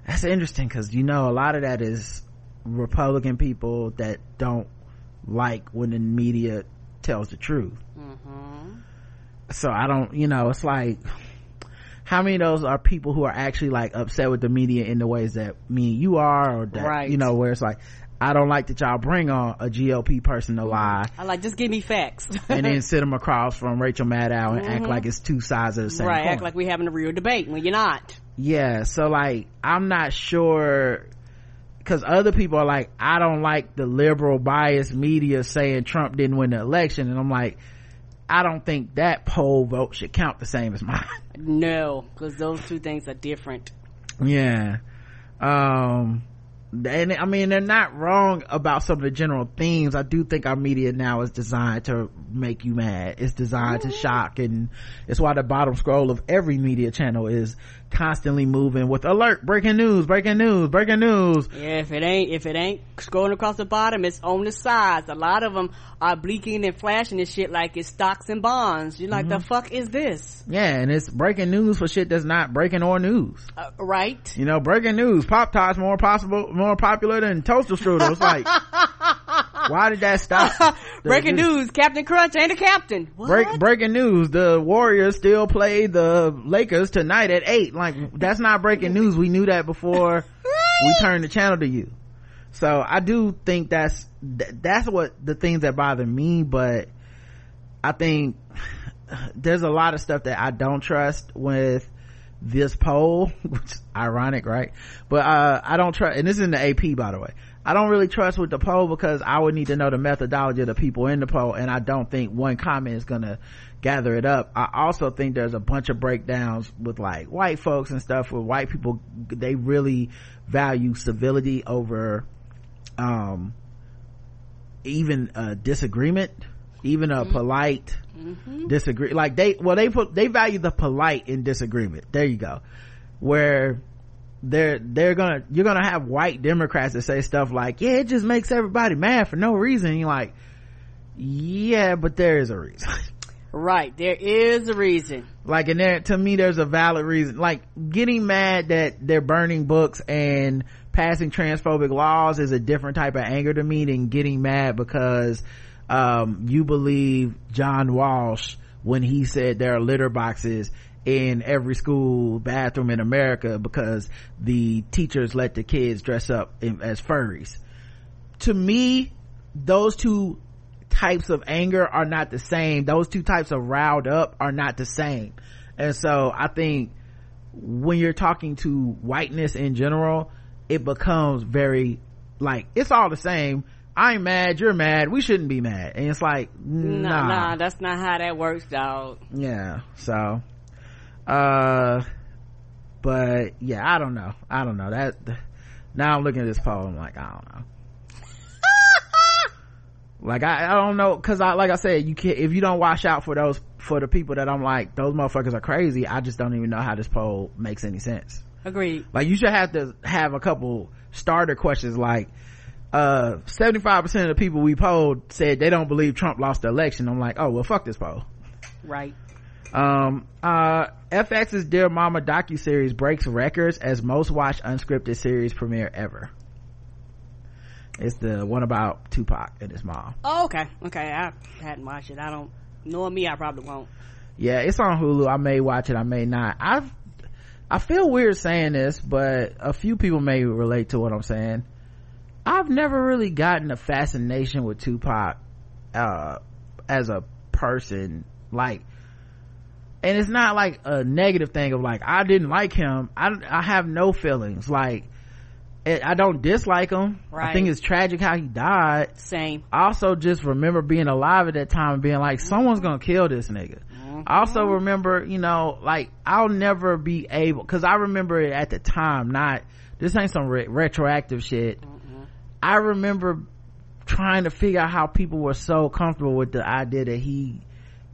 That's interesting because, you know, a lot of that is Republican people that don't like when the media tells the truth. Mm-hmm so i don't you know it's like how many of those are people who are actually like upset with the media in the ways that me and you are or that right. you know where it's like I don't like that y'all bring on a GOP person to lie. I like just give me facts, and then sit them across from Rachel Maddow and mm-hmm. act like it's two sides of the same. Right, coin. act like we're having a real debate when you're not. Yeah, so like I'm not sure because other people are like, I don't like the liberal biased media saying Trump didn't win the election, and I'm like I don't think that poll vote should count the same as mine. No, because those two things are different. Yeah. Um, and I mean, they're not wrong about some of the general themes. I do think our media now is designed to make you mad. It's designed mm-hmm. to shock and it's why the bottom scroll of every media channel is constantly moving with alert, breaking news, breaking news, breaking news. Yeah, if it ain't, if it ain't scrolling across the bottom, it's on the sides. A lot of them are blinking and flashing and shit like it's stocks and bonds. You're like, mm-hmm. the fuck is this? Yeah, and it's breaking news for shit that's not breaking or news. Uh, right. You know, breaking news. Pop Tarts more possible, more popular than toaster strudel. It's like, why did that stop? breaking the, news. Captain Crunch ain't a captain. What? Break, breaking news. The Warriors still play the Lakers tonight at eight. Like, that's not breaking news. We knew that before we turned the channel to you so i do think that's that's what the things that bother me but i think there's a lot of stuff that i don't trust with this poll which is ironic right but uh i don't trust and this is in the ap by the way i don't really trust with the poll because i would need to know the methodology of the people in the poll and i don't think one comment is gonna gather it up. I also think there's a bunch of breakdowns with like white folks and stuff where white people they really value civility over um even a disagreement even a polite disagree like they well they put they value the polite in disagreement. There you go. Where they're they're gonna you're gonna have white democrats that say stuff like yeah it just makes everybody mad for no reason and you're like yeah but there is a reason Right. There is a reason. like and there to me there's a valid reason like getting mad that they're burning books and passing transphobic laws is a different type of anger to me than getting mad because um, you believe john walsh when he said there are litter boxes in every school bathroom in america because the teachers let the kids dress up in, as furries. To me those two types of anger are not the same. Those two types of riled up are not the same. And so i think when you're talking to whiteness in general it becomes very like it's all the same. I'm mad you're mad we shouldn't be mad. And it's like nah, Nah, nah, that's not how that works, dog. yeah so uh but yeah i don't know. I don't know. That now i'm looking at this poll i'm like i don't know. Like I, I don't know because I like I said you can't if you don't watch out for those for the people that I'm like those motherfuckers are crazy I just don't even know how this poll makes any sense. Agreed. like you should have to have a couple starter questions like uh 75% of the people we polled said they don't believe Trump lost the election. I'm like oh well fuck this poll. Right. Um uh FX's Dear Mama docu-series breaks records as most watched unscripted series premiere ever it's the one about Tupac and his mom Oh, okay. Okay. I hadn't watched it. I don't, knowing me, I probably won't. yeah it's on hulu i may watch it i may not i've i feel weird saying this but a few people may relate to what i'm saying i've never really gotten a fascination with tupac uh as a person like and it's not like a negative thing of like i didn't like him. I i have no feelings. Like it, i don't dislike him. I think it's tragic how he died. Same. Also just remember being alive at that time and being like, someone's gonna kill this nigga. Mm-hmm. I also remember, you know, like, I'll never be able, cause I remember it at the time, not, this ain't some re- retroactive shit. I remember trying to figure out how people were so comfortable with the idea that he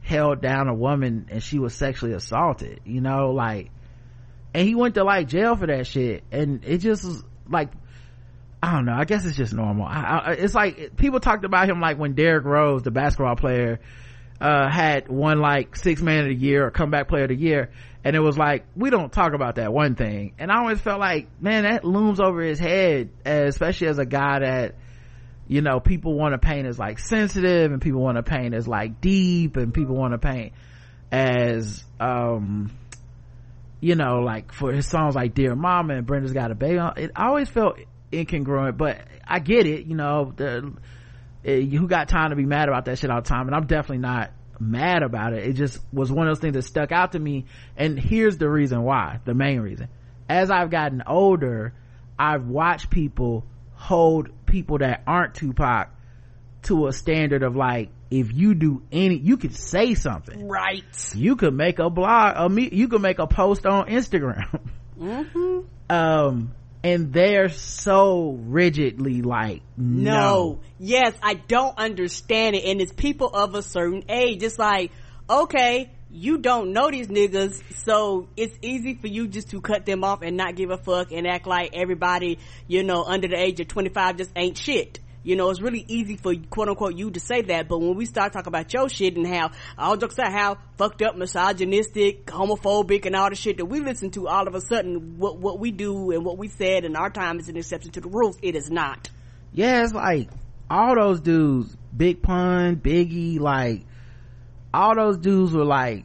held down a woman and she was sexually assaulted, you know, like, and he went to like jail for that shit. And it just was like, I don't know. I guess it's just normal. I, I, it's like people talked about him like when Derrick Rose, the basketball player, uh, had won like six man of the year or comeback player of the year. And it was like, we don't talk about that one thing. And I always felt like, man, that looms over his head, especially as a guy that, you know, people want to paint as like sensitive and people want to paint as like deep and people want to paint as, um, you know, like for his songs like Dear Mama and Brenda's Got a Baby, it always felt incongruent, but I get it, you know, the, eh, who got time to be mad about that shit all the time? And I'm definitely not mad about it. It just was one of those things that stuck out to me. And here's the reason why, the main reason. As I've gotten older, I've watched people hold people that aren't Tupac to a standard of like, if you do any, you could say something Right. you could make a blog a me you could make a post on instagram um and they're so rigidly like no, No. Yes, I don't understand it. And it's people of a certain age. It's like, okay, you don't know these niggas, so it's easy for you just to cut them off and not give a fuck and act like everybody, you know, under the age of 25 just ain't shit. You know, it's really easy for quote unquote you to say that, but when we start talking about your shit and how, all jokes aside, how fucked up, misogynistic, homophobic, and all the shit that we listen to, all of a sudden, what, what we do and what we said in our time is an exception to the rules. It is not. yeah it's like all those dudes big pun biggie like all those dudes were like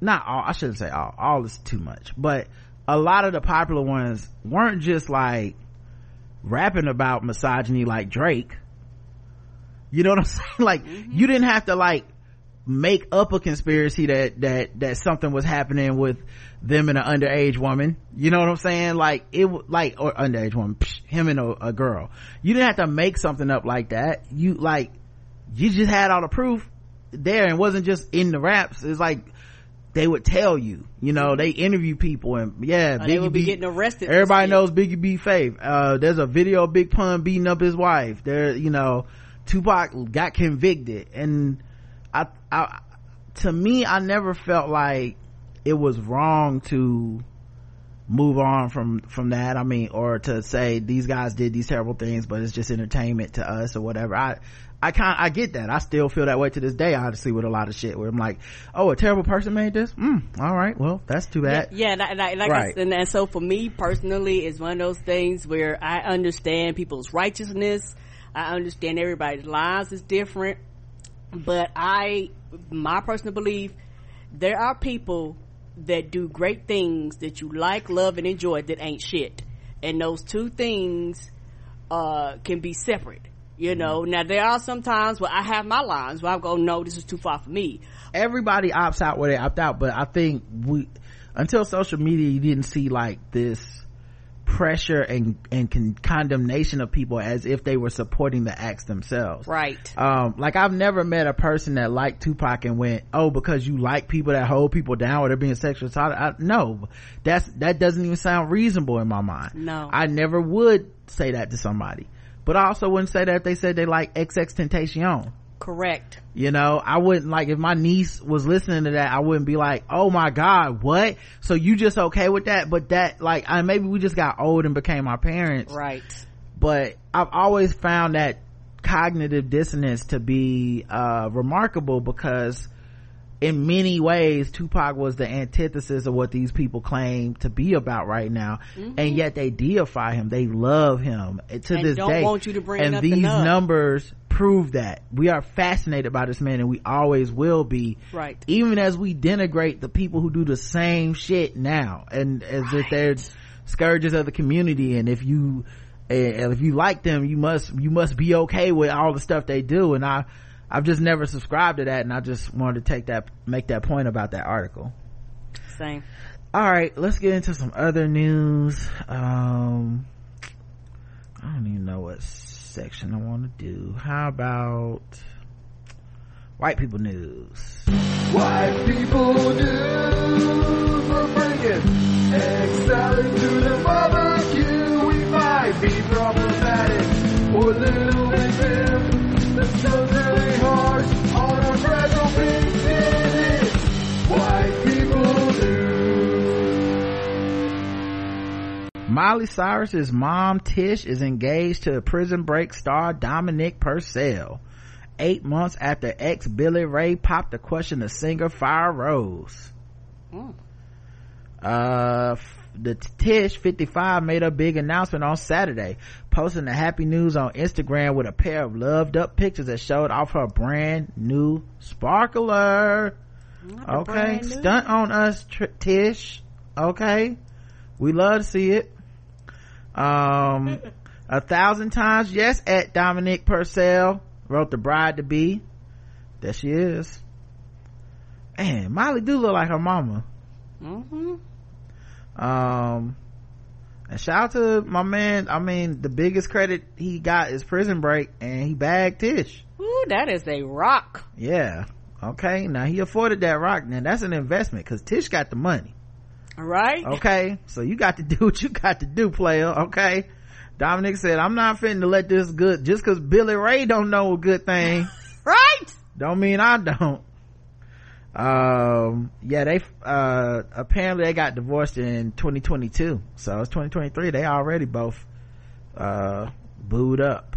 not all i shouldn't say all all is too much but a lot of the popular ones weren't just like rapping about misogyny like drake. You know what i'm saying? Like mm-hmm. you didn't have to like make up a conspiracy that that that something was happening with them and an underage woman. You know what i'm saying? Like it like or underage woman psh, him and a, a girl. You didn't have to make something up like that. You like you just had all the proof there and wasn't just in the raps. It's like they would tell you you know they interview people and yeah Or they would be getting arrested everybody knows biggie b faith. Uh there's a video of big pun beating up his wife. There you know tupac got convicted and i i to me i never felt like it was wrong to move on from from that. I mean or to say these guys did these terrible things but it's just entertainment to us or whatever. I i kind i get that i still feel that way to this day honestly with a lot of shit where i'm like oh a terrible person made this mm, all right well that's too bad Yeah, like, like, like I Right. said, and, and so for me personally, it's one of those things where I understand people's righteousness. I understand everybody's lives is different, but I, my personal belief, there are people that do great things that you like, love, and enjoy that ain't shit, and those two things uh can be separate. You know, now there are some times where I have my lines where I go, no, this is too far for me. everybody opts out where they opt out but i think we until social media you didn't see like this pressure and and con- condemnation of people as if they were supporting the acts themselves. Right. um like i've never met a person that liked tupac and went oh because you like people that hold people down or they're being sexually assaulted. I, no. That's that doesn't even sound reasonable in my mind. No. i never would say that to somebody but i also wouldn't say that if they said they like xx tentacion Correct. you know i wouldn't like if my niece was listening to that i wouldn't be like oh my god what so you just okay with that but that like I, maybe we just got old and became our parents Right. but i've always found that cognitive dissonance to be uh remarkable because in many ways tupac was the antithesis of what these people claim to be about right now. Mm-hmm. And yet they deify him. They love him And to And this don't day. want you to bring and these numbers prove that. We are fascinated by this man and we always will be. Right. even as we denigrate the people who do the same shit now and as if they're scourges of the community and if you and if you like them you must you must be okay with all the stuff they do. And i i've just never subscribed to that and i just wanted to take that make that point about that article. Same. all right let's get into some other news. Um i don't even know what section i want to do. How about white people news? White people news, we're bringing egg salad to the barbecue. We might be problematic. Or a little bit dim. The show's really harsh on our fragile pink skin. It's White people news. Miley Cyrus's mom Tish is engaged to Prison Break star Dominic Purcell. Eight months after ex Billy Ray popped the question, the singer Firerose. Hmm. Uh, the Tish 55 made a big announcement on Saturday, posting the happy news on Instagram with a pair of loved up pictures that showed off her brand new sparkler. Not Okay, stunt on us, Tr- Tish. Okay, we love to see it. Um, a thousand times yes at Dominic Purcell wrote the bride to be. There she is. And Molly do look like her mama. Mm-hmm. Um, and shout out to my man. I mean, the biggest credit he got is Prison Break, and he bagged Tish. Ooh, that is a rock. Yeah. Okay. Now he afforded that rock. Now that's an investment because Tish got the money. Right? Okay. So you got to do what you got to do, player. Okay. Dominic said, I'm not fitting to let this good, just cause Billy Ray don't know a good thing, Right? don't mean I don't. Um, yeah, they, uh, apparently they got divorced in 2022. So it's 2023. They already both, uh, booed up.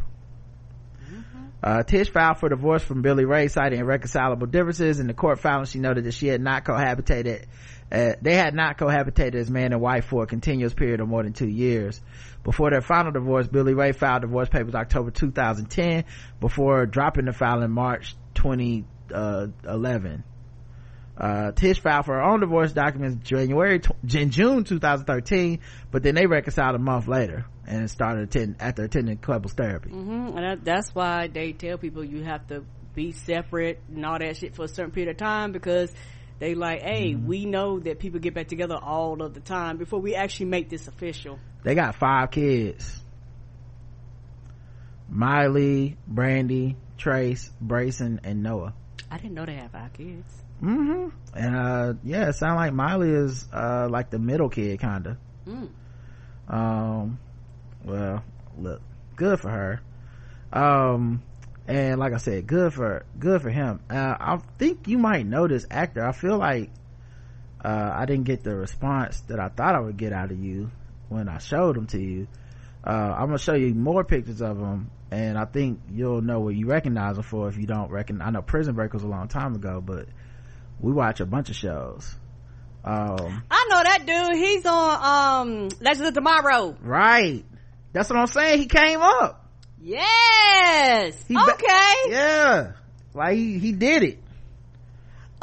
Uh, Tish filed for divorce from Billy Ray, citing irreconcilable differences. In the court filing, she noted that she had not cohabitated, uh, they had not cohabitated as man and wife for a continuous period of more than two years. Before their final divorce, Billy Ray filed divorce papers October 2010 before dropping the file in March 2011. Uh, Tish filed for her own divorce documents January, in June 2013, but then they reconciled a month later and started attend, after attending couples therapy. hmm And that, that's why they tell people you have to be separate and all that shit for a certain period of time because they like, hey, Mm-hmm. we know that people get back together all of the time before we actually make this official. They got five kids. Miley, Brandi, Trace, Braison, and Noah. I didn't know they had five kids. Hmm And, uh, yeah, it sounds like Miley is, uh, like the middle kid, kinda. Mm. Um, well, look, good for her. Um, and like I said, good for, good for him. Uh, I think you might know this actor. I feel like, uh, I didn't get the response that I thought I would get out of you when I showed him to you. Uh, I'm gonna show you more pictures of him, and I think you'll know what you recognize him for if you don't reckon. I know Prison Break was a long time ago, but we watch a bunch of shows. Um, I know that dude. He's on um Legends of Tomorrow. right. That's what I'm saying. He came up. Yes. He ba- okay. Yeah. Like he, he did it.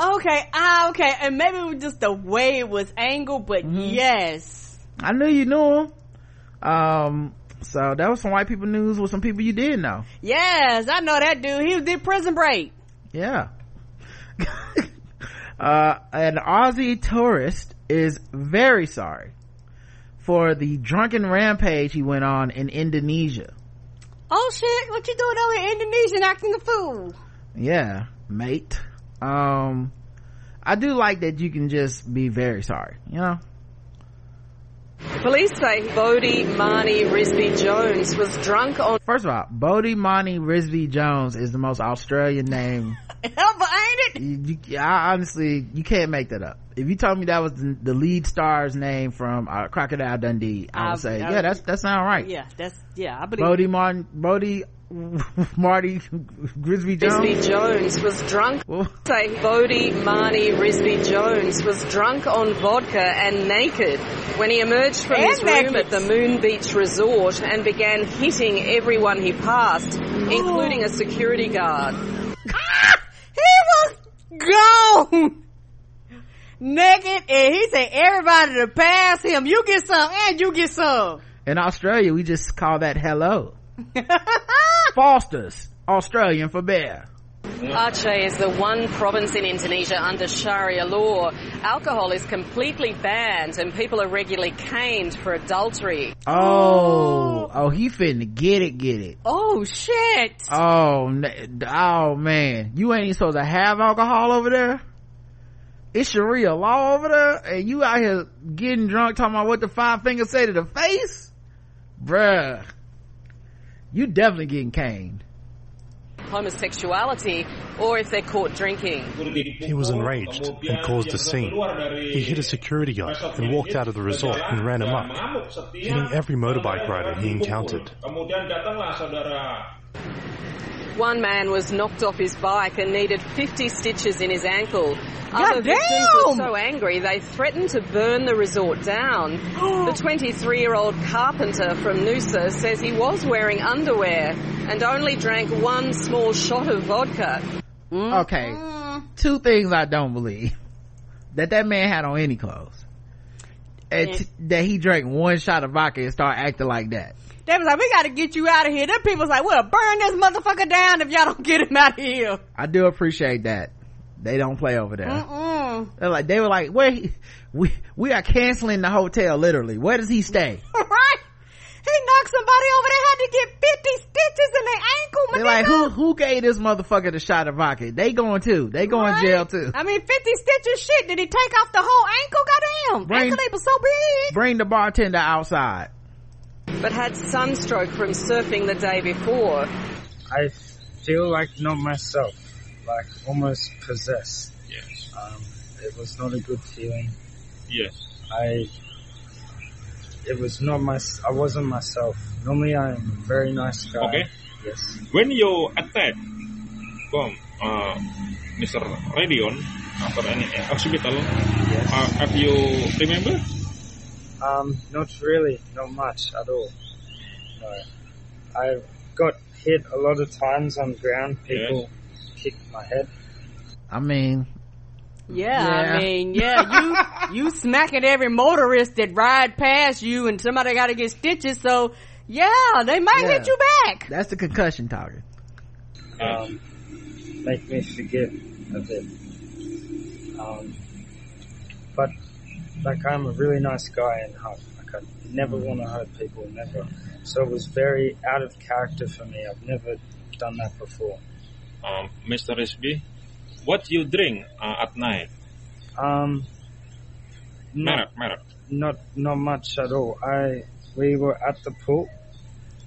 Okay. Ah, okay. And maybe it was just the way it was angled, but Mm-hmm. yes. I knew you knew him. Um, so that was some white people news with some people you did know. Yes, I know that dude. He did Prison Break. Yeah. uh, an Aussie tourist is very sorry for the drunken rampage he went on in Indonesia. Oh shit, what you doing over in Indonesia acting a fool? Yeah, mate. Um, I do like that you can just be very sorry, you know? Police say Bodhi Marnie Risby Jones was drunk on First of all, Bodhi Monty Risby Jones is the most Australian name. But ain't it? you, I honestly, you can't make that up. If you told me that was the, the lead star's name from uh, Crocodile Dundee, I would I- say, I- yeah, that's that sound right. Yeah, that's yeah. I believe. Bodhi Martin, Bodhi Marty Grisby Risby Jones. Jones was drunk. Well, Say Bodhi Marnie Risby Jones was drunk on vodka and naked when he emerged from And his room at the Moon Beach Resort and began hitting everyone he passed, oh. including a security guard. Ah! he was gone, naked, and he said everybody to pass him. You get some, and you get some. in Australia, we just call that hello. Foster's, Australian for bear. Aceh is the one province in Indonesia under Sharia law. Alcohol is completely banned and people are regularly caned for adultery. Oh, oh, he finna get it, get it. oh shit! Oh, oh man, you ain't even supposed to have alcohol over there. It's Sharia law over there, and you out here getting drunk, talking about what the five fingers say to the face, bruh. You definitely getting caned. Homosexuality or if they're caught drinking. He was enraged and caused a scene. He hit a security guard and walked out of the resort and ran amok, hitting every motorbike rider he encountered. One man was knocked off his bike and needed 50 stitches in his ankle. Other God victims were so angry they threatened to burn the resort down. the 23 year old carpenter from Noosa says he was wearing underwear and only drank one small shot of vodka. Mm-hmm. Okay, two things I don't believe: that that man had on any clothes, and t- that he drank one shot of vodka and started acting like that. They was like, we gotta get you out of here. Them people was like, we'll burn this motherfucker down if y'all don't get him out of here. I do appreciate that. They don't play over there. Mm-mm. They're like they were like, where he, we we are canceling the hotel literally. Where does he stay? right? He knocked somebody over. They had to get 50 stitches in their ankle, my They're like, who who gave this motherfucker the shot of vodka? They going too. They going Right? jail too. I mean, 50 stitches shit. Did he take off the whole ankle? Goddamn. Brain- Ankle ain't was so big. Bring the bartender outside. But had sunstroke from surfing the day before. I feel like not myself, like almost possessed. Yes. Um, it was not a good feeling. Yes. I, it was not my, I wasn't myself. Normally I'm a very nice guy. Okay. Yes. When you attack from uh, Mr. Radion after any hospital, Yes. uh, have you remember? Um, not really, not much at all. No. I got hit a lot of times on ground. People kicked my head. I mean, Yeah, Yeah. I mean, yeah, you, you smacking every motorist that ride past you and somebody gotta get stitches, so yeah, they might Yeah. hit you back. that's the concussion talking. Um, make me forget a bit. Um, but like I'm a really nice guy in heart. Like I never want to hurt people, never. So it was very out of character for me. I've never done that before. Um, Mr. SB, what you drink uh, at night? Um, Merit, not, merit. not not much at all. I we were at the pool.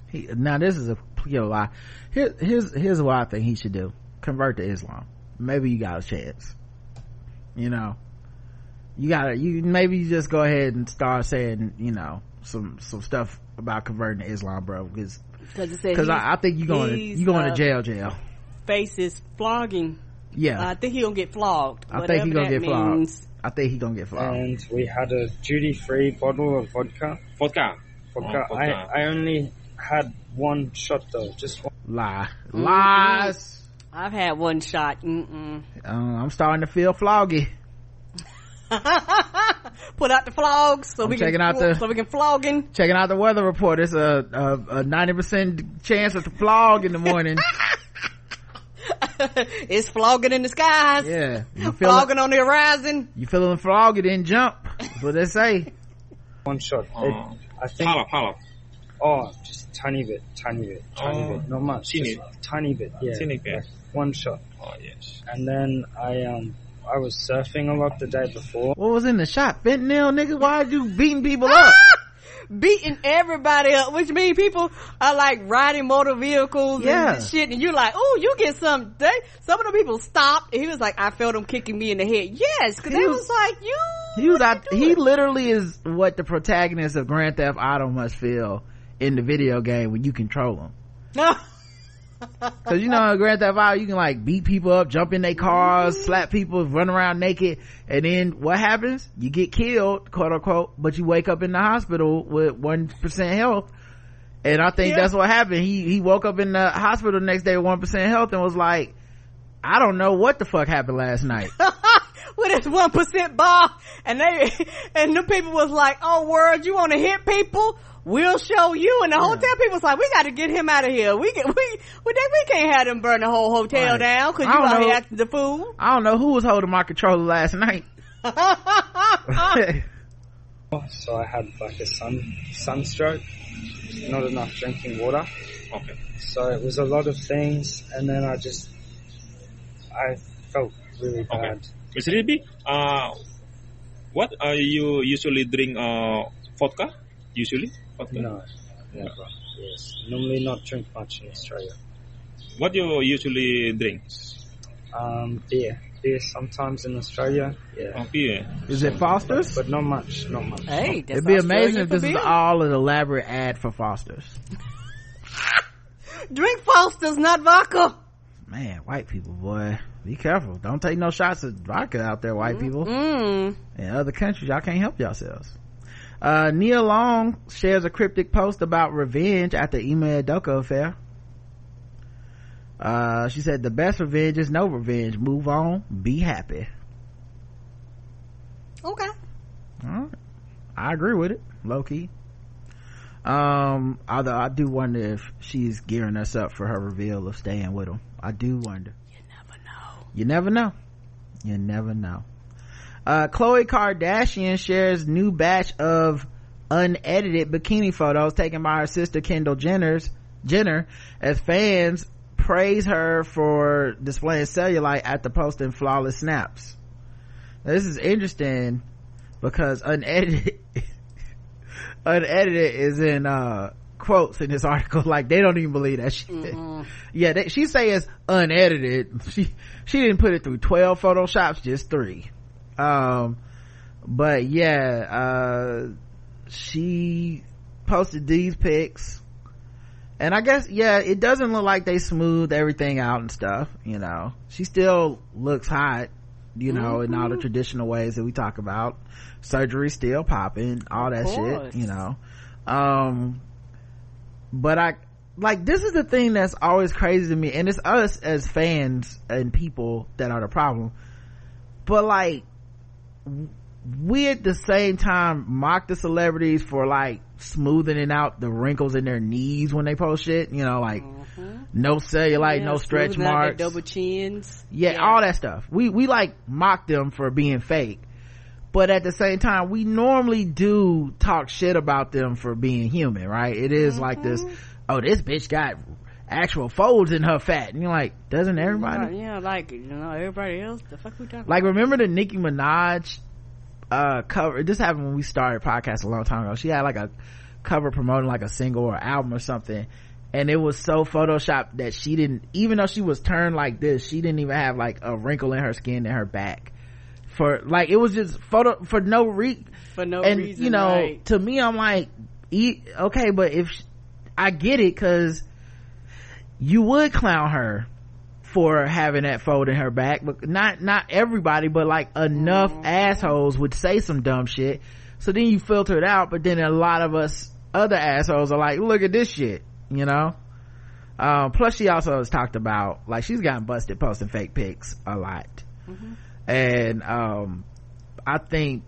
He, now this is a you know lie. Here, here's here's what I think he should do: convert to Islam. Maybe you got a chance. You know, you gotta you maybe you just go ahead and start saying you know some some stuff about converting to Islam, bro. Because Because it said because I, I think you going to he's, you going uh, to jail jail. faces flogging. Yeah, I think he gonna get flogged. I think he gonna that get flogged. I think he gonna get flogged. and we had a duty-free bottle of vodka. Vodka. Vodka. Oh, I, vodka. I only had one shot though, just one. Lie, Mm-hmm. lies. I've had one shot. Mm-mm. Uh, I'm starting to feel floggy. Put out the flogs so I'm we can checking out the- so we can flogging. Checking out the weather report. It's a a ninety percent chance of the flog in the morning. it's flogging in the skies. yeah, you feeling Flogging on the horizon. you feeling floggy? Then jump. That's what they say. One shot. Oh. It, I think. Half, half. Oh, just tiny bit, tiny bit, tiny Oh, bit, not much. teeny. Just tiny bit. Yeah. Teeny bit. like one shot. Oh, yes. And then I um I was surfing a lot the day before. What was in the shot? Fentanyl, nigga. Why are you beating people up? Ah! Beating everybody up, which means people are like riding motor vehicles Yeah. and shit, and you're like, oh, you get some. They, some of the people stopped, and he was like, I felt them kicking me in the head. Yes, because He they was- was like, you. He was out. He literally is what the protagonist of Grand Theft Auto must feel in the video game when you control him. Cause you know Grand Theft Auto you can like beat people up, jump in their cars, mm-hmm. slap people, run around naked, and then what happens? You get killed, quote unquote, but you wake up in the hospital with one percent health. And I think Yeah. that's what happened. He he woke up in the hospital the next day with one percent health and was like, I don't know what the fuck happened last night. with his one percent bar, and they and the people was like, "Oh, world, you want to hit people? We'll show you." And the hotel people was like, "We got to get him out of here. We can, we we, we can't have them burn the whole hotel Right. down because you don't out know. here acting the fool." I don't know who was holding my controller last night. So I had like a sun sunstroke, not enough drinking water. Okay. So it was a lot of things, and then I just I felt really Okay. bad. Mr. Ribi, uh, what are you usually drink uh, vodka? Usually? Vodka? No, never. Yes, normally not drink much in Australia. What do you usually drink? Um, beer, beer sometimes in Australia. Yeah, Oh, beer. Is it Foster's? but not much, not much. Hey, that's It'd be amazing if for this is all an elaborate ad for Foster's. Drink Foster's, not vodka. Man, white people, boy, be careful. Don't take no shots of vodka out there, white people. Mm. In other countries, y'all can't help yourselves. Uh, Nia Long shares a cryptic post about revenge at the Ime Udoka affair. Uh, she said the best revenge is no revenge. Move on. Be happy. Okay. All right. I agree with it, low key. Um, although I do wonder if she's gearing us up for her reveal of staying with him. I do wonder. You never know. You never know. You never know. Uh, Khloe Kardashian shares new batch of unedited bikini photos taken by her sister Kendall Jenner's Jenner as fans praise her for displaying cellulite after posting flawless snaps. Now, this is interesting because unedited unedited is in uh quotes in this article. Like they don't even believe that shit. Yeah they, she say it's unedited. She she didn't put it through 12 photoshops just three um but yeah uh she posted these pics. And i guess yeah it doesn't look like they smoothed everything out and stuff you know. She still looks hot you know in all the traditional ways that we talk about. Surgery still popping all that shit you know. Um but i like this is the thing that's always crazy to me and it's us as fans and people that are the problem. But like we at the same time mock the celebrities for like smoothing out the wrinkles in their knees when they post shit you know like no cellulite Yeah, no stretch smoothing out their marks. double chins. yeah, all that stuff. We we like mock them for being fake. But at the same time we normally do talk shit about them for being human right? It is like this Mm-hmm. oh this bitch got actual folds in her fat and you're like doesn't everybody Yeah, like you know, everybody else. The fuck we talking? like remember the Nicki Minaj uh cover this happened when we started podcast a long time ago she had like a cover promoting like a single or album or something and it was so photoshopped that she didn't even though she was turned like this she didn't even have like a wrinkle in her skin in her back for like it was just photo for no re for no and reason. you know right? to me i'm like e- okay but if sh- i get it because you would clown her for having that fold in her back but not not everybody but like enough Mm-hmm. assholes would say some dumb shit. So then you filter it out but then a lot of us other assholes are like look at this shit you know? Um, plus she also has talked about like she's gotten busted posting fake pics a lot. And um i think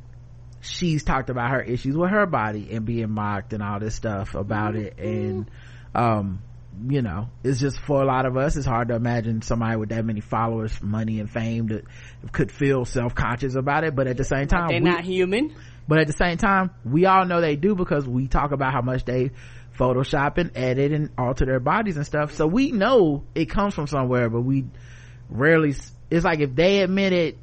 she's talked about her issues with her body and being mocked and all this stuff about it. And um you know it's just for a lot of us it's hard to imagine somebody with that many followers money and fame that could feel self-conscious about it but at the same time They're we- not human. but at the same time we all know they do because we talk about how much they photoshop and edit and alter their bodies and stuff so we know it comes from somewhere but we rarely it's like if they admit it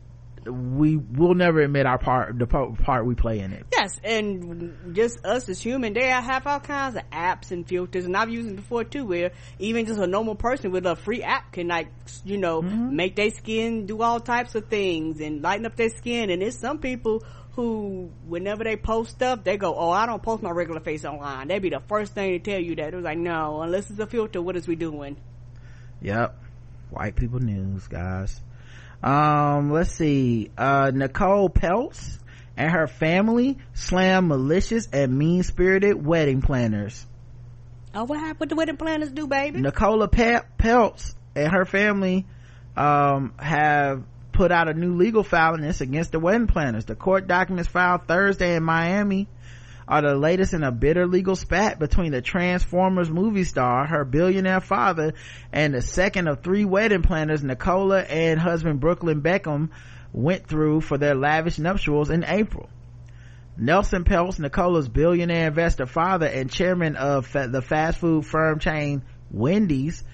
we will never admit our part the part we play in it Yes, and just us as human, they have all kinds of apps and filters, and I've used them before too, where even just a normal person with a free app can like, you know, Mm-hmm. make their skin do all types of things and lighten up their skin. And there's some people who, whenever they post stuff, they go, "Oh, I don't post my regular face online." They'd be the first thing to tell you that. It was like, no, unless it's a filter, what is we doing? Yep. White people news, guys. Um, let's see. Uh, Nicole Peltz and her family slam malicious and mean spirited wedding planners. Oh, what happened? What the wedding planners do, baby? Nicola Pe- Peltz and her family, um, have put out a new legal filing against the wedding planners. The court documents filed Thursday in Miami are the latest in a bitter legal spat between the Transformers movie star, her billionaire father, and the second of three wedding planners Nicola and husband Brooklyn Beckham went through for their lavish nuptials in April. Nelson Peltz, Nicola's billionaire investor father and chairman of the fast food firm chain Wendy's.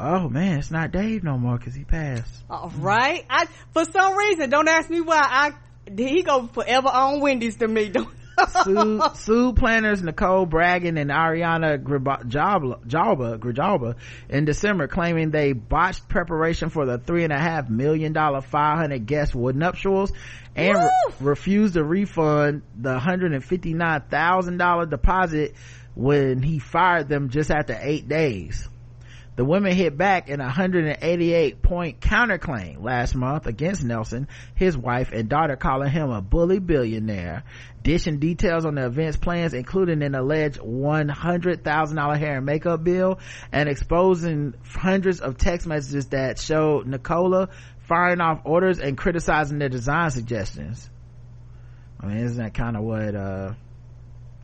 Oh man, it's not Dave no more because he passed. All right. I for some reason don't ask me why. I he go forever on Wendy's to me. Don't. Sue, Sue planners Nicole Bragan and Ariana Jabla- Grijalba in December claiming they botched preparation for the three and a half million dollar 500 guest wood nuptials and re- refused to refund the $159,000 deposit when he fired them just after eight days. The women hit back in a 188 point counterclaim last month against Nelson, his wife and daughter calling him a bully billionaire, dishing details on the event's plans including an alleged $100,000 hair and makeup bill and exposing hundreds of text messages that showed Nicola firing off orders and criticizing their design suggestions. I mean, isn't that kind of what, uh,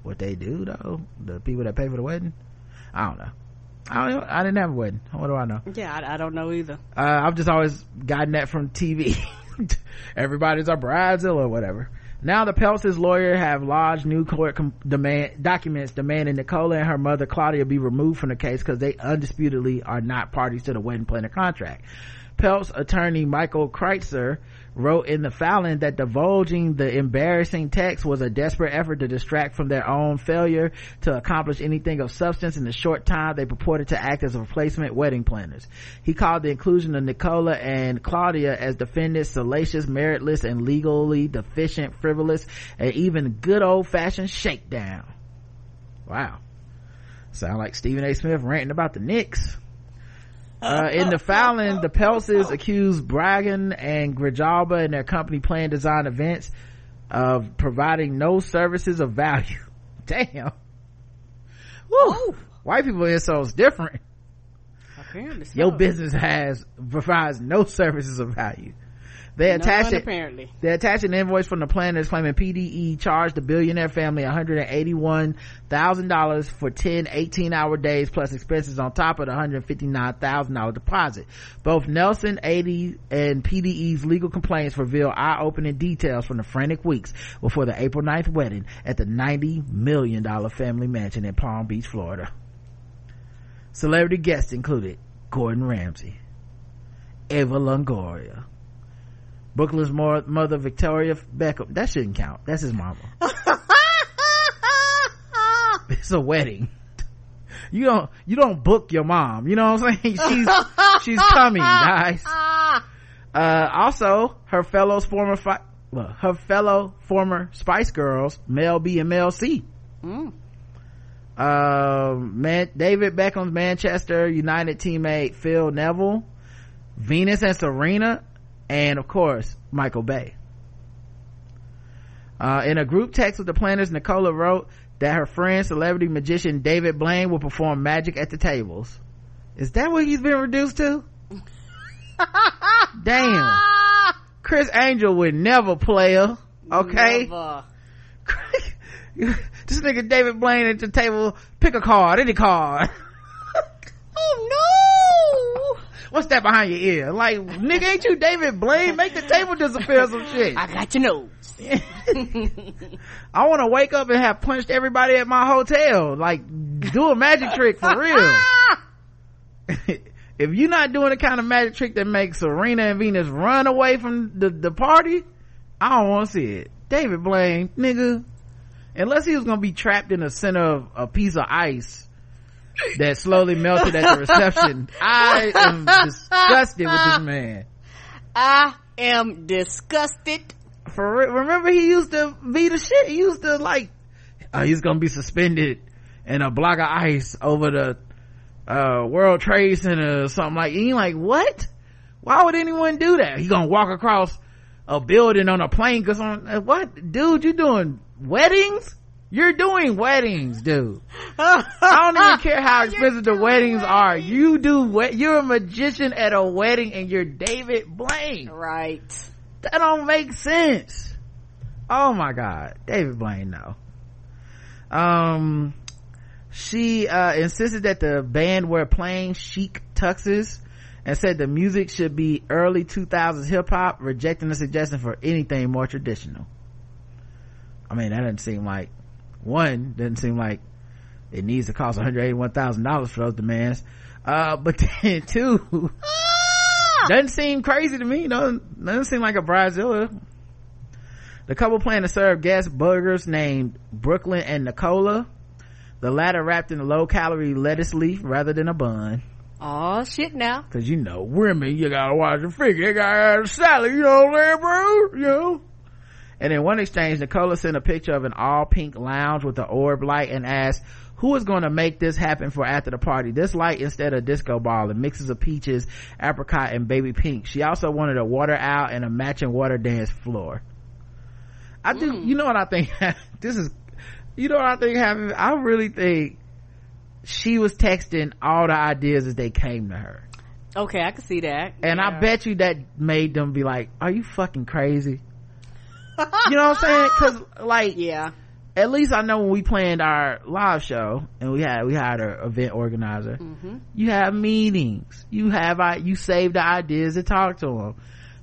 what they do though? The people that pay for the wedding? I don't know. I don't. I didn't have a wedding. What do I know? Yeah, I, I don't know either. Uh, I've just always gotten that from TV. Everybody's a bridezilla or whatever. Now the Peltz's lawyer have lodged new court com- demand documents demanding Nicola and her mother Claudia be removed from the case because they undisputedly are not parties to the wedding planner contract. Peltz attorney Michael Kreitzer wrote in the filing that divulging the embarrassing text was a desperate effort to distract from their own failure to accomplish anything of substance in the short time they purported to act as replacement wedding planners. He called the inclusion of Nicola and Claudia as defendants salacious, meritless, and legally deficient, frivolous, and even good old fashioned shakedown. Wow. Sound like Stephen A. Smith ranting about the Knicks. Uh, in the filing, the Peltzes accused Bragan and Grijalba and their company Plan Design Events of providing no services of value. Damn. Woo. White people insults different. Apparently so. Your business has provides no services of value. They attached None, it. apparently. They attached an invoice from the planners claiming PDE charged the billionaire family $181,000 for 10 18-hour days plus expenses on top of the $159,000 deposit. Both Nelson 80 and PDE's legal complaints reveal eye-opening details from the frantic weeks before the April 9th wedding at the $90 million family mansion in Palm Beach, Florida. Celebrity guests included Gordon Ramsay, Eva Longoria, Brooklyn's mother Victoria Beckham. That shouldn't count. That's his mama. it's a wedding. You don't you don't book your mom. You know what I'm saying? She's she's coming, guys. Uh, also, her fellows former fi- well, her fellow former Spice Girls, Mel B and Mel C. Mm. Um, man, David Beckham's Manchester United teammate Phil Neville, Venus and Serena, and of course Michael Bay. Uh, in a group text with the planners, Nicola wrote that her friend, celebrity magician David Blaine, will perform magic at the tables. Is that what he's been reduced to? Damn. Criss Angel would never play her. Okay. Never. this nigga David Blaine at the table, pick a card, any card. Oh no! What's that behind your ear? Like, nigga, ain't you David Blaine? Make the table disappear some shit. I got your nose. I want to wake up and have punched everybody at my hotel. Like, do a magic trick for real. if you're not doing the kind of magic trick that makes Serena and Venus run away from the, the party, I don't want to see it. David Blaine, nigga. Unless he was gonna be trapped in the center of a piece of ice that slowly melted at the reception. I am disgusted with this man. I am disgusted. For re- remember he used to be the shit. He used to like, uh, he's gonna be suspended in a block of ice over the uh, World Trade Center or something like. You like what? Why would anyone do that? He gonna walk across a building on a plane? Cause on uh, what, dude? You doing weddings? You're doing weddings, dude. I don't even care how expensive the weddings are. You do what? You're a magician at a wedding and you're David Blaine. Right. That don't make sense. Oh my god. David Blaine, no. Um, she, uh, insisted that the band wear plain chic tuxes and said the music should be early 2000s hip hop, rejecting the suggestion for anything more traditional. I mean, that doesn't seem like, one, doesn't seem like it needs to cost $181,000 for those demands. Uh, but then two, doesn't seem crazy to me. Doesn't, doesn't seem like a bridezilla. The couple plan to serve guest burgers named Brooklyn and Nicola. The latter wrapped in a low calorie lettuce leaf rather than a bun. Oh shit now. Cause you know, women, you gotta watch the figure. You gotta have a salad, you know what I'm saying, bro? You know? And in one exchange, Nicola sent a picture of an all pink lounge with the orb light and asked, who is going to make this happen for after the party? This light instead of disco ball and mixes of peaches, apricot, and baby pink. She also wanted a water out and a matching water dance floor. I do, mm. you know what I think? this is, you know what I think happened? I really think she was texting all the ideas as they came to her. Okay, I can see that. And I bet you that made them be like, are you fucking crazy? you know what I'm saying? Cause like, yeah. At least I know when we planned our live show and we had, we hired an event organizer. Mm-hmm. You have meetings. You have, I, you save the ideas and talk to them.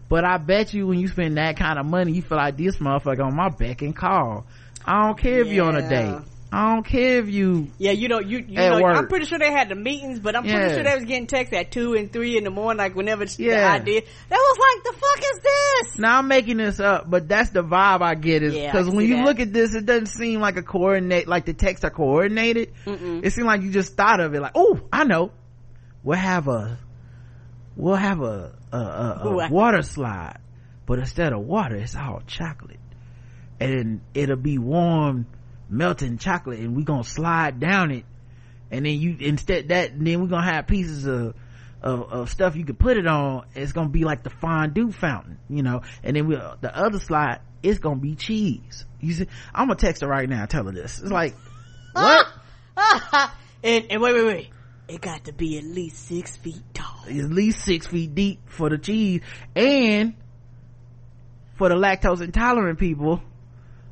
But I bet you when you spend that kind of money, you feel like this motherfucker on my beck and call. I don't care if you're on a date. I don't care if you, Yeah, you know, you, you know, work. I'm pretty sure they had the meetings, but I'm Yeah. pretty sure they was getting texts at two and three in the morning, like whenever the Yeah. idea. That was like, the fuck is this? Now I'm making this up, but that's the vibe I get is Yeah, because when you that. look at this, it doesn't seem like a coordinate, like the texts are coordinated. Mm-mm. It seemed like you just thought of it like, oh, I know. We'll have a, we'll have a, a, a, Ooh, a I- water slide, but instead of water, it's all chocolate. And it'll be warm, melting chocolate and we gonna slide down it. And then you, instead that, then we're gonna have pieces of, of, of stuff you can put it on. It's gonna be like the fondue fountain, you know. And then we, the other slide, it's gonna be cheese. You see, I'm gonna text her right now, tell her this. It's like, what? and, and wait, wait, wait. It got to be at least six feet tall. at least six feet deep for the cheese and for the lactose intolerant people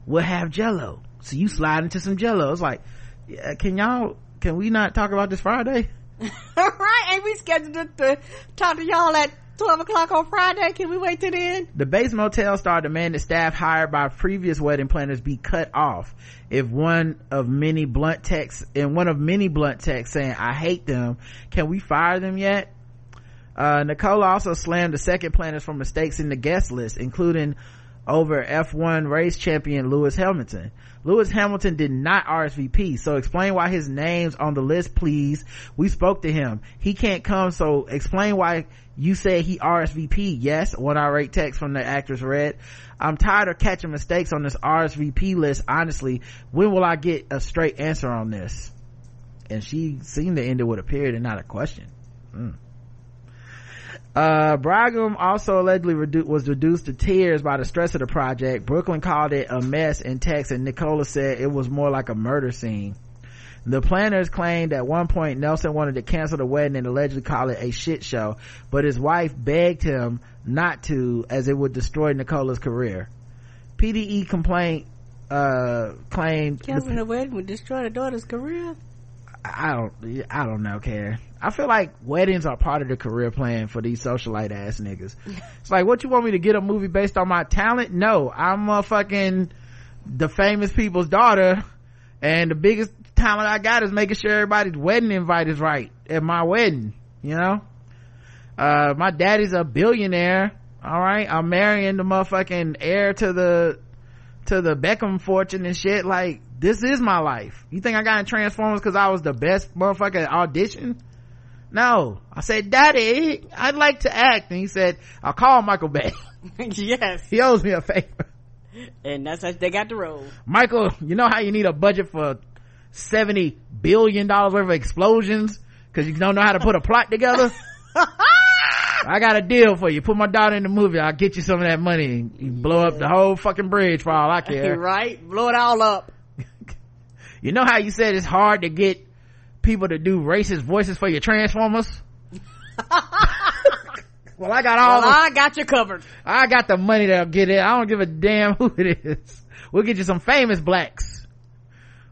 we'll have jello. So you slide into some jello. It's like, yeah, can y'all, can we not talk about this Friday? right? and we scheduled to, to talk to y'all at 12 o'clock on Friday? Can we wait till then? The Bates Motel star demanded staff hired by previous wedding planners be cut off if one of many blunt texts, in one of many blunt texts saying, I hate them, can we fire them yet? Uh, Nicole also slammed the second planners for mistakes in the guest list, including over F1 race champion Lewis Hamilton. Lewis Hamilton did not RSVP, so explain why his name's on the list, please. We spoke to him. He can't come, so explain why you said he RSVP. Yes, one irate text from the actress read. I'm tired of catching mistakes on this RSVP list, honestly. When will I get a straight answer on this? And she seemed to end it with a period and not a question. Mm. Uh, Bragum also allegedly redu- was reduced to tears by the stress of the project. Brooklyn called it a mess in text and Nicola said it was more like a murder scene. The planners claimed at one point Nelson wanted to cancel the wedding and allegedly call it a shit show, but his wife begged him not to as it would destroy Nicola's career. PDE complaint, uh, claimed Canceling the wedding would destroy the daughter's career. I don't, I don't know, Karen. I feel like weddings are part of the career plan for these socialite ass niggas. it's like, what you want me to get a movie based on my talent? No, I'm a fucking the famous people's daughter, and the biggest talent I got is making sure everybody's wedding invite is right at my wedding. You know, uh, my daddy's a billionaire. All right, I'm marrying the motherfucking heir to the to the Beckham fortune and shit. Like, this is my life. You think I got in Transformers because I was the best motherfucker at audition? No. I said, Daddy, I'd like to act. And he said, I'll call Michael Bay. yes. he owes me a favor. And that's how they got the role. Michael, you know how you need a budget for 70 billion dollars worth of explosions? Cause you don't know how to put a plot together? I got a deal for you. Put my daughter in the movie. I'll get you some of that money. You blow up the whole fucking bridge for all I care. right? Blow it all up. You know how you said it's hard to get people to do racist voices for your transformers? Well i got all well, the, i got you covered. I got the money that'll get it. I don't give a damn who it is. We'll get you some famous blacks.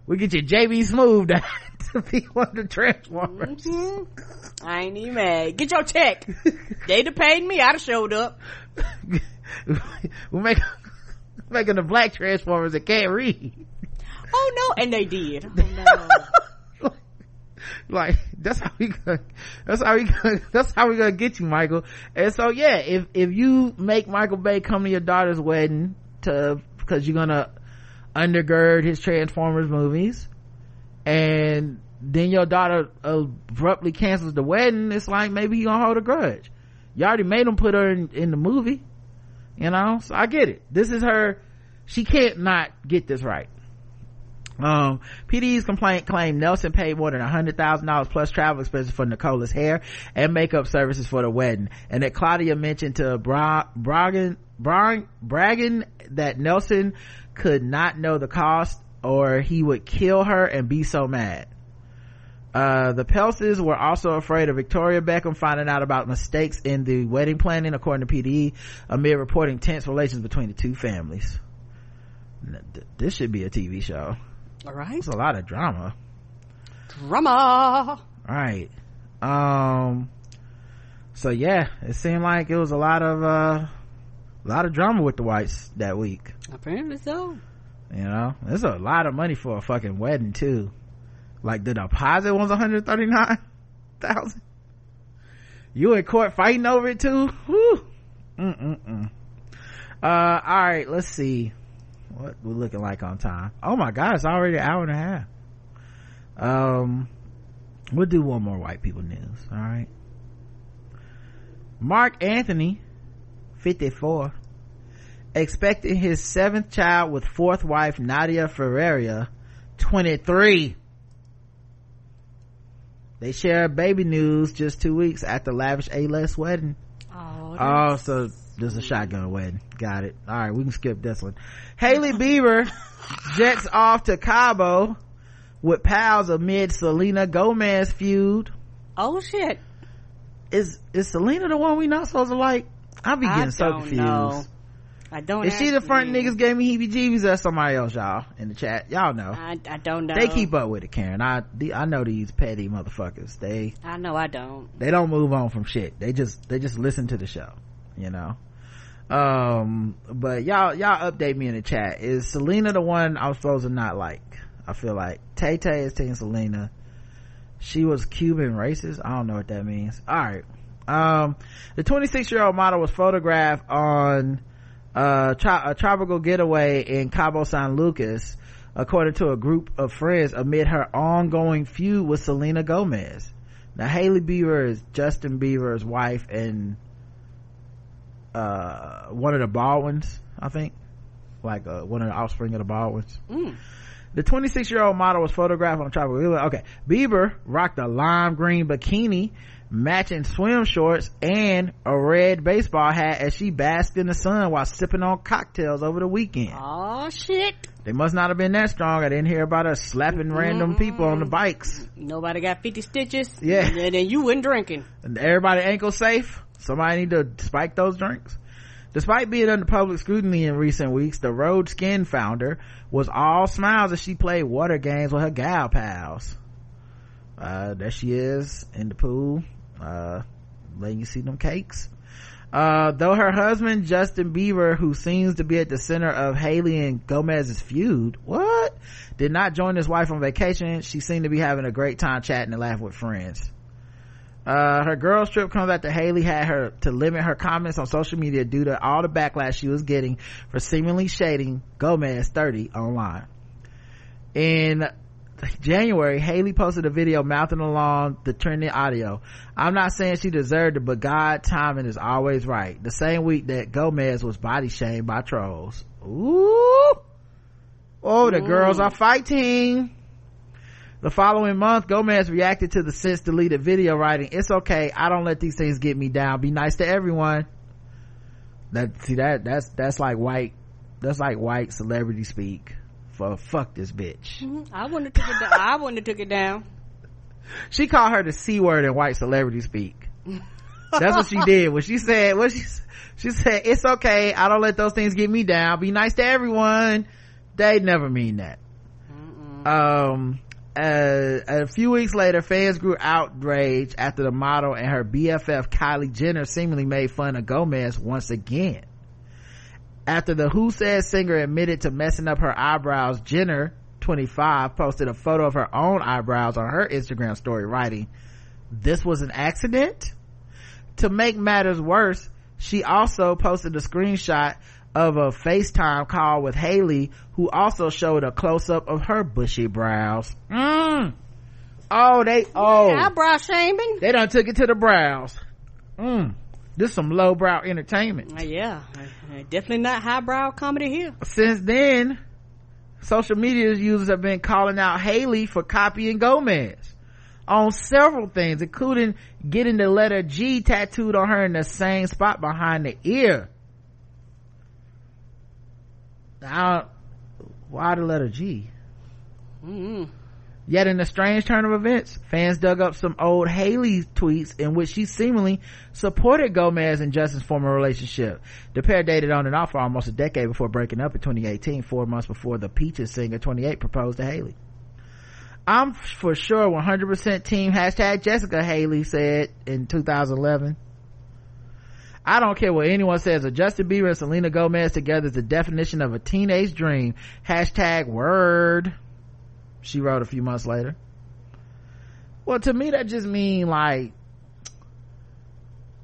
We'll get you jb smoove to be one of the transformers. Mm-hmm. i ain't even mad. Get your check. They'd have paid me. I'd have showed up. We'll make making the black transformers that can't read oh no. And they did. Oh, no like that's how we gonna that's how we gonna that's how we gonna get you michael. And so yeah if if you make michael bay come to your daughter's wedding to because you're gonna undergird his transformers movies and then your daughter abruptly cancels the wedding it's like maybe you gonna hold a grudge. You already made him put her in, in the movie you know? So i get it. This is her she can't not get this right um, PD's complaint claimed Nelson paid more than $100,000 plus travel expenses for Nicola's hair and makeup services for the wedding. And that Claudia mentioned to Bra- Bragan, Bragan that Nelson could not know the cost or he would kill her and be so mad. Uh, the Peltzes were also afraid of Victoria Beckham finding out about mistakes in the wedding planning, according to PDE, amid reporting tense relations between the two families. This should be a TV show. All right. It's a lot of drama. Drama. Right. Um. So yeah, it seemed like it was a lot of uh, a lot of drama with the whites that week. Apparently so. You know, it's a lot of money for a fucking wedding too. Like the deposit was one hundred thirty nine thousand. You in court fighting over it too? Whew. Mm-mm-mm. Uh, all right, let's see what? We're looking like on time. Oh my god it's already an hour and a half. Um we'll do one more white people news all right? Marc anthony 54 expecting his seventh child with fourth wife nadia ferreira 23 they share baby news just two weeks after lavish a-list wedding. Oh, oh so there's a shotgun wedding. Got it. All right, we can skip this one. Hailey Bieber jets off to Cabo with pals amid Selena Gomez feud. Oh shit. Is is Selena the one we not supposed to like? I be getting I so confused. Know. I don't. Is she the front me. niggas gave me heebie-jeebies or somebody else, y'all, in the chat? Y'all know. I, I don't know. They keep up with it, Karen. I, I know these petty motherfuckers. They, I know I don't. they don't move on from shit. They just, they just listen to the show, you know? Um, but y'all, y'all update me in the chat. Is Selena the one I'm supposed to not like? I feel like Tay Tay is Team Selena. She was Cuban racist. I don't know what that means. All right. Um, the 26 year old model was photographed on uh, tri- a tropical getaway in Cabo San Lucas, according to a group of friends, amid her ongoing feud with Selena Gomez. Now, Hailey Bieber is Justin Bieber's wife and uh, one of the Baldwins, I think, like uh, one of the offspring of the Baldwins. The 26 year old model was photographed on a tropical. Okay, Bieber rocked a lime green bikini, matching swim shorts, and a red baseball hat as she basked in the sun while sipping on cocktails over the weekend. Oh shit! They must not have been that strong. I didn't hear about her slapping random people on the bikes. Nobody got fifty stitches. Yeah. and then you went drinking. And everybody ankle safe. Somebody need to spike those drinks. Despite being under public scrutiny in recent weeks, the Rhode Skin founder was all smiles as she played water games with her gal pals. Uh, there she is in the pool, uh, letting you see them cakes. Uh, though her husband, Justin Bieber, who seems to be at the center of Hailey and Gomez's feud, what? Did not join his wife on vacation. She seemed to be having a great time chatting and laughing with friends. Uh, her girls trip comes after Hailey had her to limit her comments on social media due to all the backlash she was getting for seemingly shading Gomez 30 online. In January, Hailey posted a video mouthing along the trending audio. I'm not saying she deserved it, but God timing is always right. The same week that Gomez was body shamed by trolls. Ooh! Oh, the girls are fighting. The following month, Gomez reacted to the since deleted video writing, it's okay, I don't let these things get me down. Be nice to everyone. That, see that, that's, that's like white, that's like white celebrity speak for fuck this bitch. I wouldn't have took it down. I wouldn't have took it down. She called her the C word in white celebrity speak. That's what she did. What she said, what she, she said, it's okay, I don't let those things get me down. Be nice to everyone. They never mean that. Um, uh, a few weeks later, fans grew outraged after the model and her BFF Kylie Jenner seemingly made fun of Gomez once again. After the Who Says singer admitted to messing up her eyebrows, Jenner, 25, posted a photo of her own eyebrows on her Instagram story writing, this was an accident? To make matters worse, she also posted a screenshot of a FaceTime call with Hailey, who also showed a close up of her bushy brows. Mm. Oh, they, oh. Eyebrow shaming? They done took it to the brows. Mm. This some lowbrow entertainment. Uh, yeah, uh, definitely not highbrow comedy here. Since then, social media users have been calling out Hailey for copying Gomez on several things, including getting the letter G tattooed on her in the same spot behind the ear. Now, why the letter G? Mm-hmm. Yet in a strange turn of events, fans dug up some old Hailey tweets in which she seemingly supported Gomez and Justin's former relationship. The pair dated on and off for almost a decade before breaking up in 2018, four months before the Peaches singer 28 proposed to Hailey. I'm for sure 100% team hashtag Jessica Hailey said in 2011. I don't care what anyone says. A Justin Bieber and Selena Gomez together is the definition of a teenage dream. Hashtag word. She wrote a few months later. Well, to me, that just mean like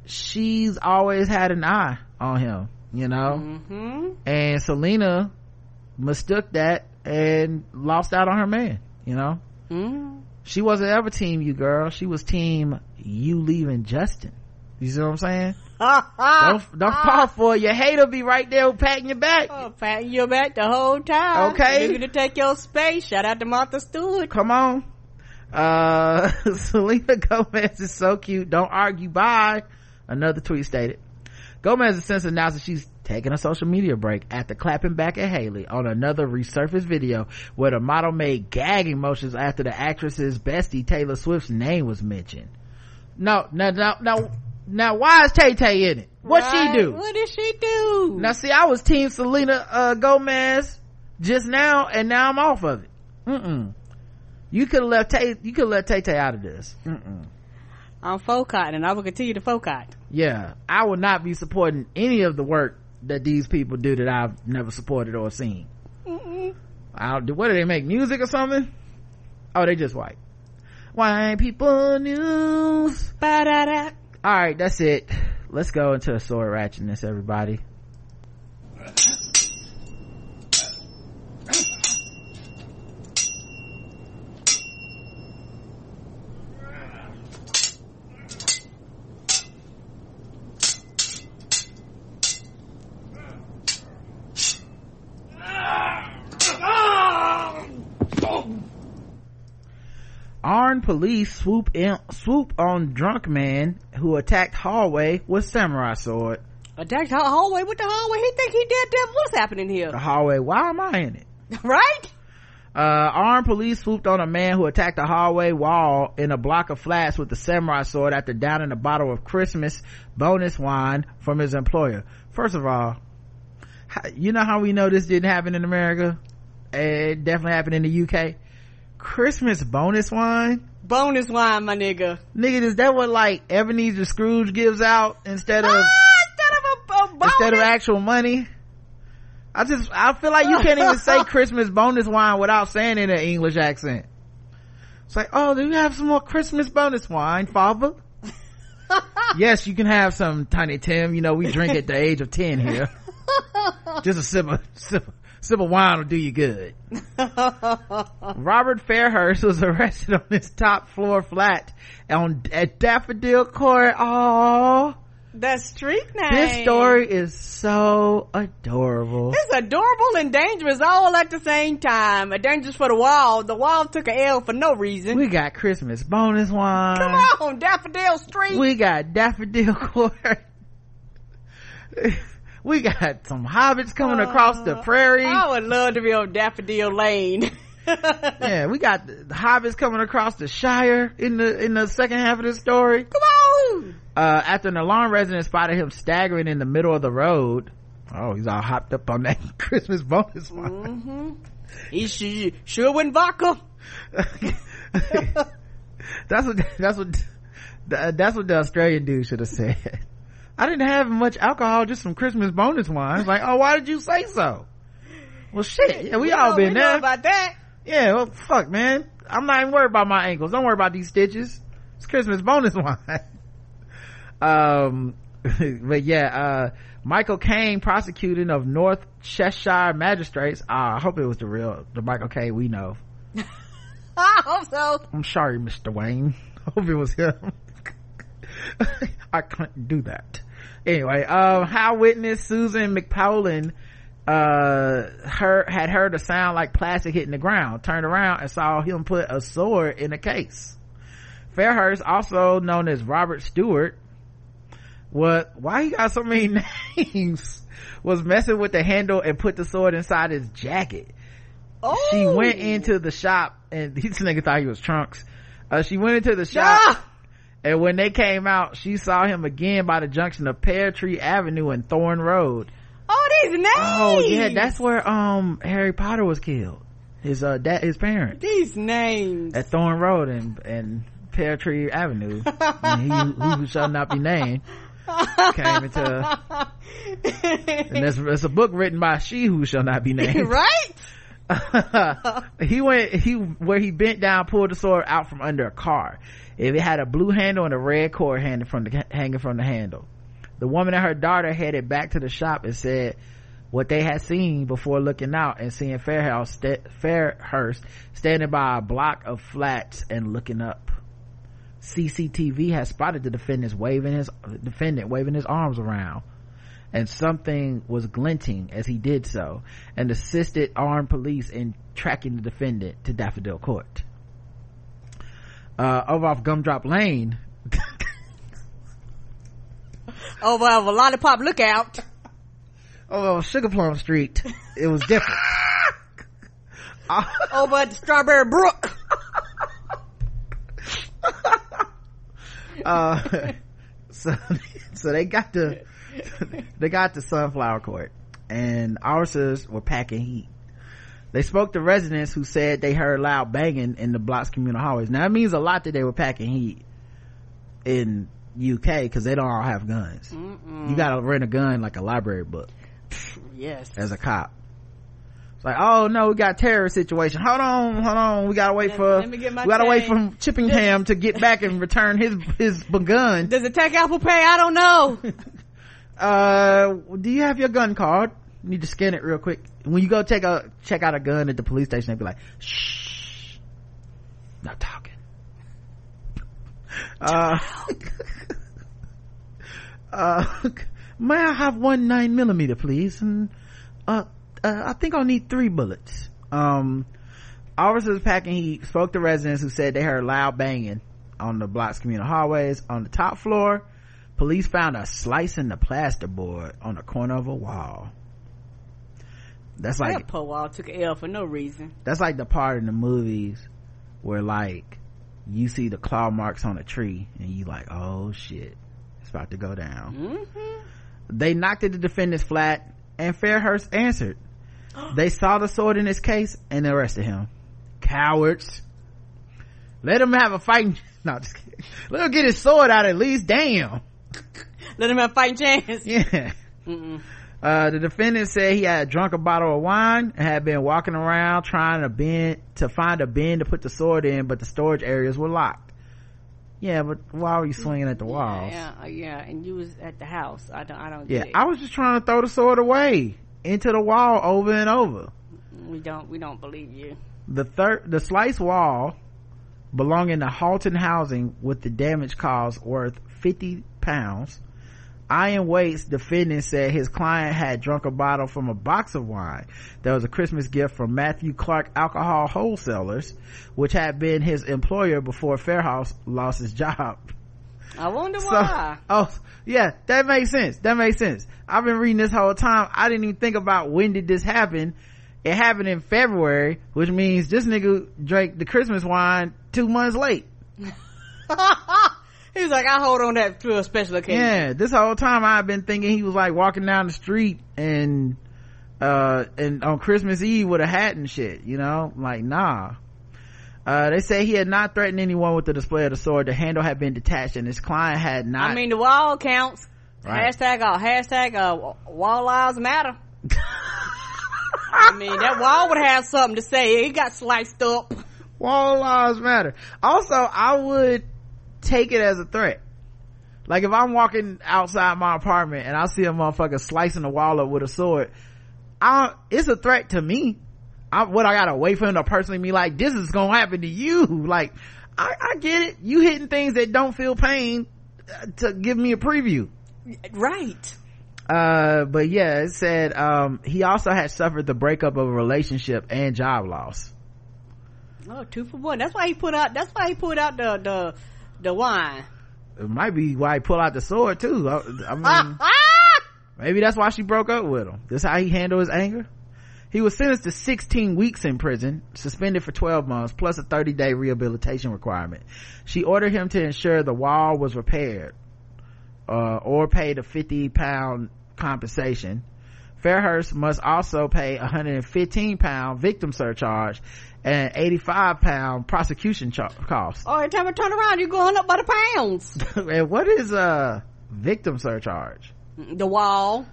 she's always had an eye on him, you know? Mm-hmm. And Selena mistook that and lost out on her man, you know? Mm-hmm. She wasn't ever team you, girl. She was team you leaving Justin. You see what I'm saying? Don't don't fall for it. Your hater be right there patting your back. Oh, patting your back the whole time. Okay. Looking to take your space. Shout out to Martha Stewart. Come on. Uh, Selena Gomez is so cute. Don't argue. Bye. Another tweet stated. Gomez has since announced that she's taking a social media break after clapping back at Hailey on another resurfaced video where the model made gagging motions after the actress's bestie Taylor Swift's name was mentioned. No, now, now, now, now, why is Tay Tay in it? What What she do? What did she do? Now see, I was team Selena, uh, Gomez just now and now I'm off of it. Mm-mm. You could have left Tay, you could left Tay Tay out of this. Mm-mm. I'm Focot and I will continue to Focot. Yeah. I will not be supporting any of the work that these people do that I've never supported or seen. Mm-mm. I what do they make music or something? Oh, they just white. White people news. Ba-da-da. All right, that's it. Let's go into a sword ratchetness, everybody. Armed police swoop in, swoop on drunk man who attacked hallway with samurai sword. Attacked hallway with the hallway. He think he did that. What's happening here? The hallway. Why am I in it? right? Uh, armed police swooped on a man who attacked a hallway wall in a block of flats with a samurai sword after downing a bottle of Christmas bonus wine from his employer. First of all, you know how we know this didn't happen in America? It definitely happened in the UK. Christmas bonus wine? Bonus wine, my nigga. Nigga, is that what like Ebenezer Scrooge gives out instead of Ah, instead of a, a bonus. instead of actual money? I just I feel like you can't even say Christmas bonus wine without saying it in an English accent. It's like, oh, do you have some more Christmas bonus wine, father? yes, you can have some, Tiny Tim. You know, we drink at the age of ten here. Just a sip of sip, of- sip of wine will do you good. Robert Fairhurst was arrested on his top floor flat on at Daffodil Court. Oh, that street name. this story is so adorable. It's adorable and dangerous all at the same time. A dangerous for the wall. The wall took a L for no reason. We got Christmas bonus wine. Come on, Daffodil Street. We got Daffodil Court. We got some hobbits coming across the prairie. I would love to be on Daffodil Lane. yeah, we got the hobbits coming across the Shire in the in the second half of the story. Come on. Uh, after an alarm resident spotted him staggering in the middle of the road. Oh, he's all hopped up on that Christmas bonus wine. Mm-hmm. He sure, sure went vodka. that's what that's what that's what the Australian dude should have said. I didn't have much alcohol, just some Christmas bonus wine. It's like, oh, why did you say so? Well, shit. Yeah, we, all know, been we there. about that. yeah, well, fuck, man. I'm not even worried about my ankles. Don't worry about these stitches. It's Christmas bonus wine. um, but yeah, uh, Michael Caine, prosecuting of North Cheshire magistrates. Ah, I hope it was the real, the Michael Caine we know. I hope so. I'm sorry, Mr. Wayne. I Hope it was him. I couldn't do that. Anyway, um, how witness Susan McPowlin, uh, her, had heard a sound like plastic hitting the ground, turned around and saw him put a sword in a case. Fairhurst, also known as Robert Stewart, what, why he got so many names, was messing with the handle and put the sword inside his jacket Oh. she went into the shop and this nigga thought he was trunks uh, she went into the shop Ah! And when they came out she saw him again by the junction of pear tree avenue and thorn road Oh, these names. oh yeah that's where um harry potter was killed his uh dad his parents These names. at thorn road and and pear tree avenue and he who shall not be named came into and that's, that's a book written by she who shall not be named right? he went he where he bent down pulled the sword out from under a car. It had a blue handle and a red cord hanging from the hanging from the handle. The woman and her daughter headed back to the shop and said what they had seen before looking out and seeing Fairhouse st- Fairhurst standing by a block of flats and looking up. CCTV has spotted the defendant waving his defendant waving his arms around and something was glinting as he did so and assisted armed police in tracking the defendant to Daffodil Court. Uh, over off Gumdrop Lane, Over off a lollipop lookout. over off Sugar Plum Street, it was different. Over at Strawberry Brook. uh, so so they got the they got the sunflower court and officers were packing heat. They spoke to residents who said they heard loud banging in the block's communal hallways. Now it means a lot that they were packing heat in uk because they don't all have guns. Mm-mm. you gotta rent a gun like a library book. Yes. As a cop. It's like oh no we got a terrorist situation. Hold on hold on. We gotta wait Let- for let me get my we gotta wait for chippingham to get back and return his his gun. Does it take apple pay? I don't know uh do you have your gun card? You need to scan it real quick. When you go take a check out a gun at the police station they'd be like shh not talking. Uh uh may i have one nine millimeter please? And uh, uh i think i'll need three bullets. Um officers packing heat spoke to residents who said they heard loud banging on the block's communal hallways on the top floor police found a slice in the plasterboard on the corner of a wall. That's like that poor wall took an l for no reason. that's like the part in the movies where like you see the claw marks on a tree and you like oh shit. It's about to go down. Mm-hmm. they knocked at the defendant's flat and fairhurst answered. They saw the sword in his case and arrested him. Cowards. Let him have a fighting no just kidding. Let him get his sword out at least. Damn let him have a fighting chance yeah uh, the defendant said he had drunk a bottle of wine and had been walking around trying to bend to find a bin to put the sword in, but the storage areas were locked. Yeah, but why were you swinging at the walls? yeah uh, yeah and you was at the house i don't i don't Yeah, get it. I was just trying to throw the sword away into the wall over and over. we don't we don't believe you The third, the slice wall belonging to Halton Housing with the damage caused worth 50 pounds. Iron Waits defendant said his client had drunk a bottle from a box of wine that was a Christmas gift from Matthew Clark Alcohol Wholesalers, which had been his employer before Fairhouse lost his job. i wonder So- why oh, yeah, that makes sense. That makes sense. I've been reading this whole time. I didn't even think about when did this happen. It happened in February, which means this nigga drank the Christmas wine two months late. he was like i hold on that to a special occasion Yeah, this whole time I've been thinking he was like walking down the street and, uh, and on Christmas Eve with a hat and shit, you know? Like, nah. Uh, they say he had not threatened anyone with the display of the sword. The handle had been detached and his client had not. I mean, the wall counts. Right. Hashtag, uh, hashtag, uh, wall lives matter. I mean, that wall would have something to say. He got sliced up. Wall lives matter. Also, I would take it as a threat. Like if I'm walking outside my apartment and I see a motherfucker slicing the wall up with a sword, I it's a threat to me. I, what I gotta wait for him to personally be like, this is gonna happen to you. Like, I, I get it. You hitting things that don't feel pain uh, to give me a preview. Right. Uh, but yeah, it said, um, he also had suffered the breakup of a relationship and job loss. Oh, two for one. That's why he put out, that's why he put out the, the, the wine. It might be why he pulled out the sword too. I, I mean, Ah! maybe that's why she broke up with him. This how he handled his anger. He was sentenced to 16 weeks in prison, suspended for 12 months, plus a 30 day rehabilitation requirement. She ordered him to ensure the wall was repaired, uh, or paid a 50 pound compensation. Fairhurst must also pay a 115 pound victim surcharge and 85 pound prosecution char- costs. Oh, every time I turn around, you're going up by the pounds. and what is a victim surcharge? The wall.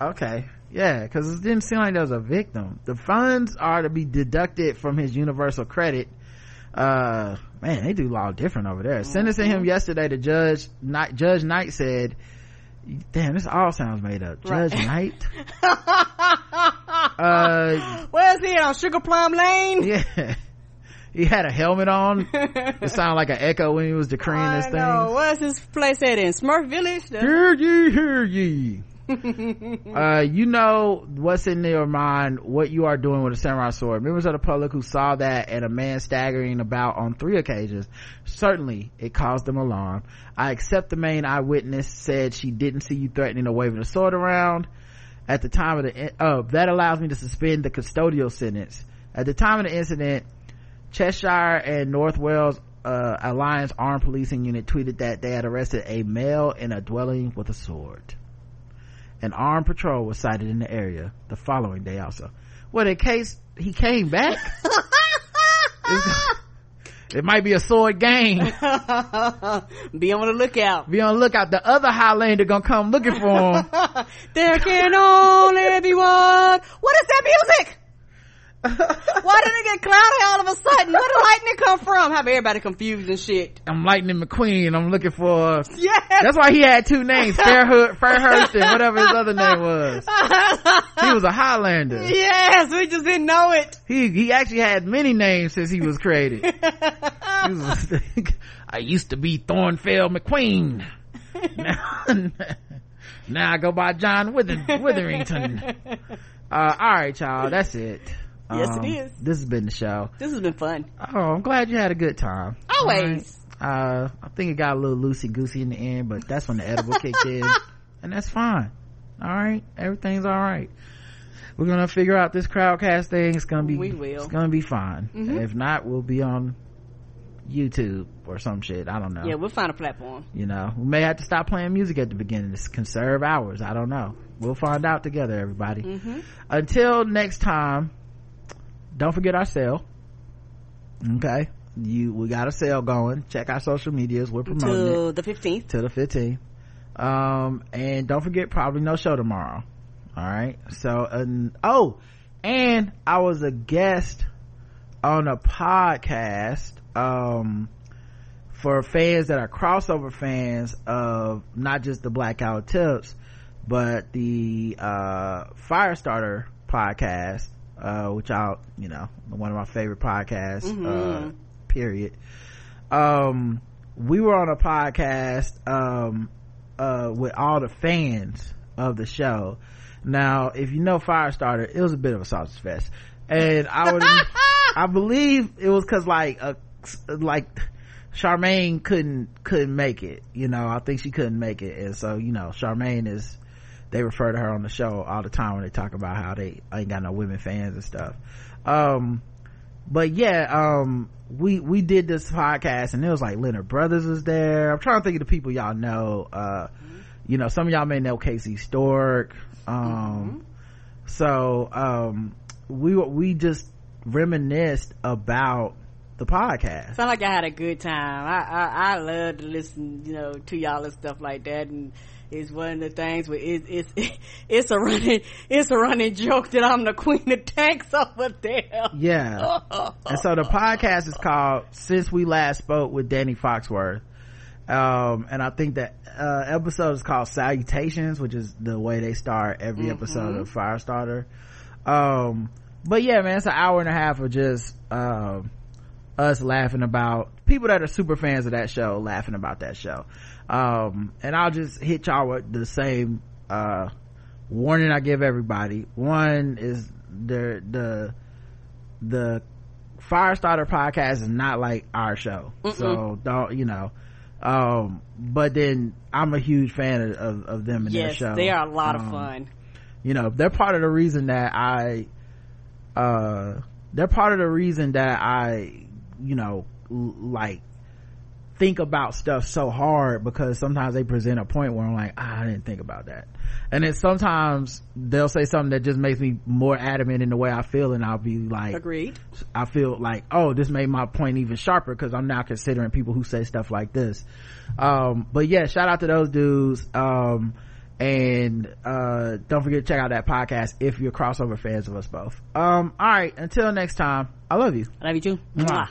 Okay. Yeah, because it didn't seem like there was a victim. The funds are to be deducted from his universal credit. Uh, man, they do law different over there. Sentencing him yesterday, the judge, Knight, Judge Knight said, damn, this all sounds made up. Right. Judge Knight? uh, Where's he on Sugar Plum Lane? yeah. He had a helmet on. It sounded like an echo when he was decreeing I this thing. know. Where's this place at in Smurf Village? The- Hear ye, hear ye. uh, you know what's in your mind, what you are doing with a samurai sword. Members of the public who saw that and a man staggering about on three occasions, certainly it caused them alarm. I accept the main eyewitness said she didn't see you threatening or waving a sword around. At the time of the, uh, that allows me to suspend the custodial sentence. At the time of the incident, Cheshire and North Wales, uh, Alliance Armed Policing Unit tweeted that they had arrested a male in a dwelling with a sword. An armed patrol was sighted in the area the following day also. Well, in case he came back, it might be a sword game. Be on the lookout. Be on the lookout. The other Highlander gonna come looking for him. there can only be one. What is that music? Why did it get cloudy all of a sudden? Where did lightning come from? Have everybody confused and shit. I'm Lightning McQueen. I'm looking for. Yes. That's why he had two names, Fairhood, Fairhurst, and whatever his other name was. He was a Highlander. Yes, we just didn't know it. He he actually had many names since he was created. He was- I used to be Thornfell McQueen. Now, now I go by John Wither, Witherington. Uh, all right, y'all. That's it. Yes, Um, it is. This has been the show. This has been fun. Oh, I'm glad you had a good time. Always. Right. Uh, I think it got a little loosey goosey in the end, but that's when the edible kicked in, and that's fine. All right, everything's all right. We're gonna figure out this crowdcast thing. It's gonna be. We will. It's gonna be fine. Mhm. If not, we'll be on YouTube or some shit. I don't know. Yeah, we'll find a platform. You know, we may have to stop playing music at the beginning to conserve hours. I don't know. We'll find out together, everybody. Mm-hmm. Until next time, don't forget our sale. Okay. You, we got a sale going. Check our social medias. We're promoting it the 15th. to the 15th. Um, and don't forget, probably no show tomorrow. All right. So, and, oh, and I was a guest on a podcast, um, for fans that are crossover fans of not just the Blackout Tips, but the, uh, Firestarter podcast, uh, which I, you know, one of my favorite podcasts, uh, Mhm. period. Um, we were on a podcast, um, uh, with all the fans of the show. Now, if you know Firestarter, it was a bit of a sausage fest. And I would, I believe it was cause like, uh, like, Charmaine couldn't, couldn't make it. You know, I think she couldn't make it. And so, you know, Charmaine is, they refer to her on the show all the time when they talk about how they ain't got no women fans and stuff. Um, but yeah, um, we, we did this podcast and it was like Leonard Brothers was there. I'm trying to think of the people y'all know. Uh, you know, some of y'all may know Casey Stork. Um, so, um, we, we just reminisced about the podcast. Sound like I had a good time. I, I, I love to listen, you know, to y'all and stuff like that. And it's one of the things where it, it's, it's a running, it's a running joke that I'm the queen of tanks over there. Yeah. and so the podcast is called Since We Last Spoke with Danny Foxworth. Um, and I think that, uh, episode is called Salutations, which is the way they start every Mhm. episode of Firestarter. Um, but yeah, man, it's an hour and a half of just, um, us laughing about people that are super fans of that show laughing about that show. Um, and I'll just hit y'all with the same, uh, warning I give everybody. One is the, the, the Firestarter podcast is not like our show. So don't, you know, um, but then I'm a huge fan of, of, of them and their yes, show. they are a lot of Um, fun. you know they're part of the reason that i uh they're part of the reason that i you know like think about stuff so hard because sometimes they present a point where i'm like ah, i didn't think about that and then sometimes they'll say something that just makes me more adamant in the way i feel and i'll be like Agreed. I feel like, oh, this made my point even sharper because I'm now considering people who say stuff like this. Um, but yeah, shout out to those dudes. Um, and, uh, don't forget to check out that podcast if you're crossover fans of us both. Um, all right. Until next time, I love you. I love you too. Mwah.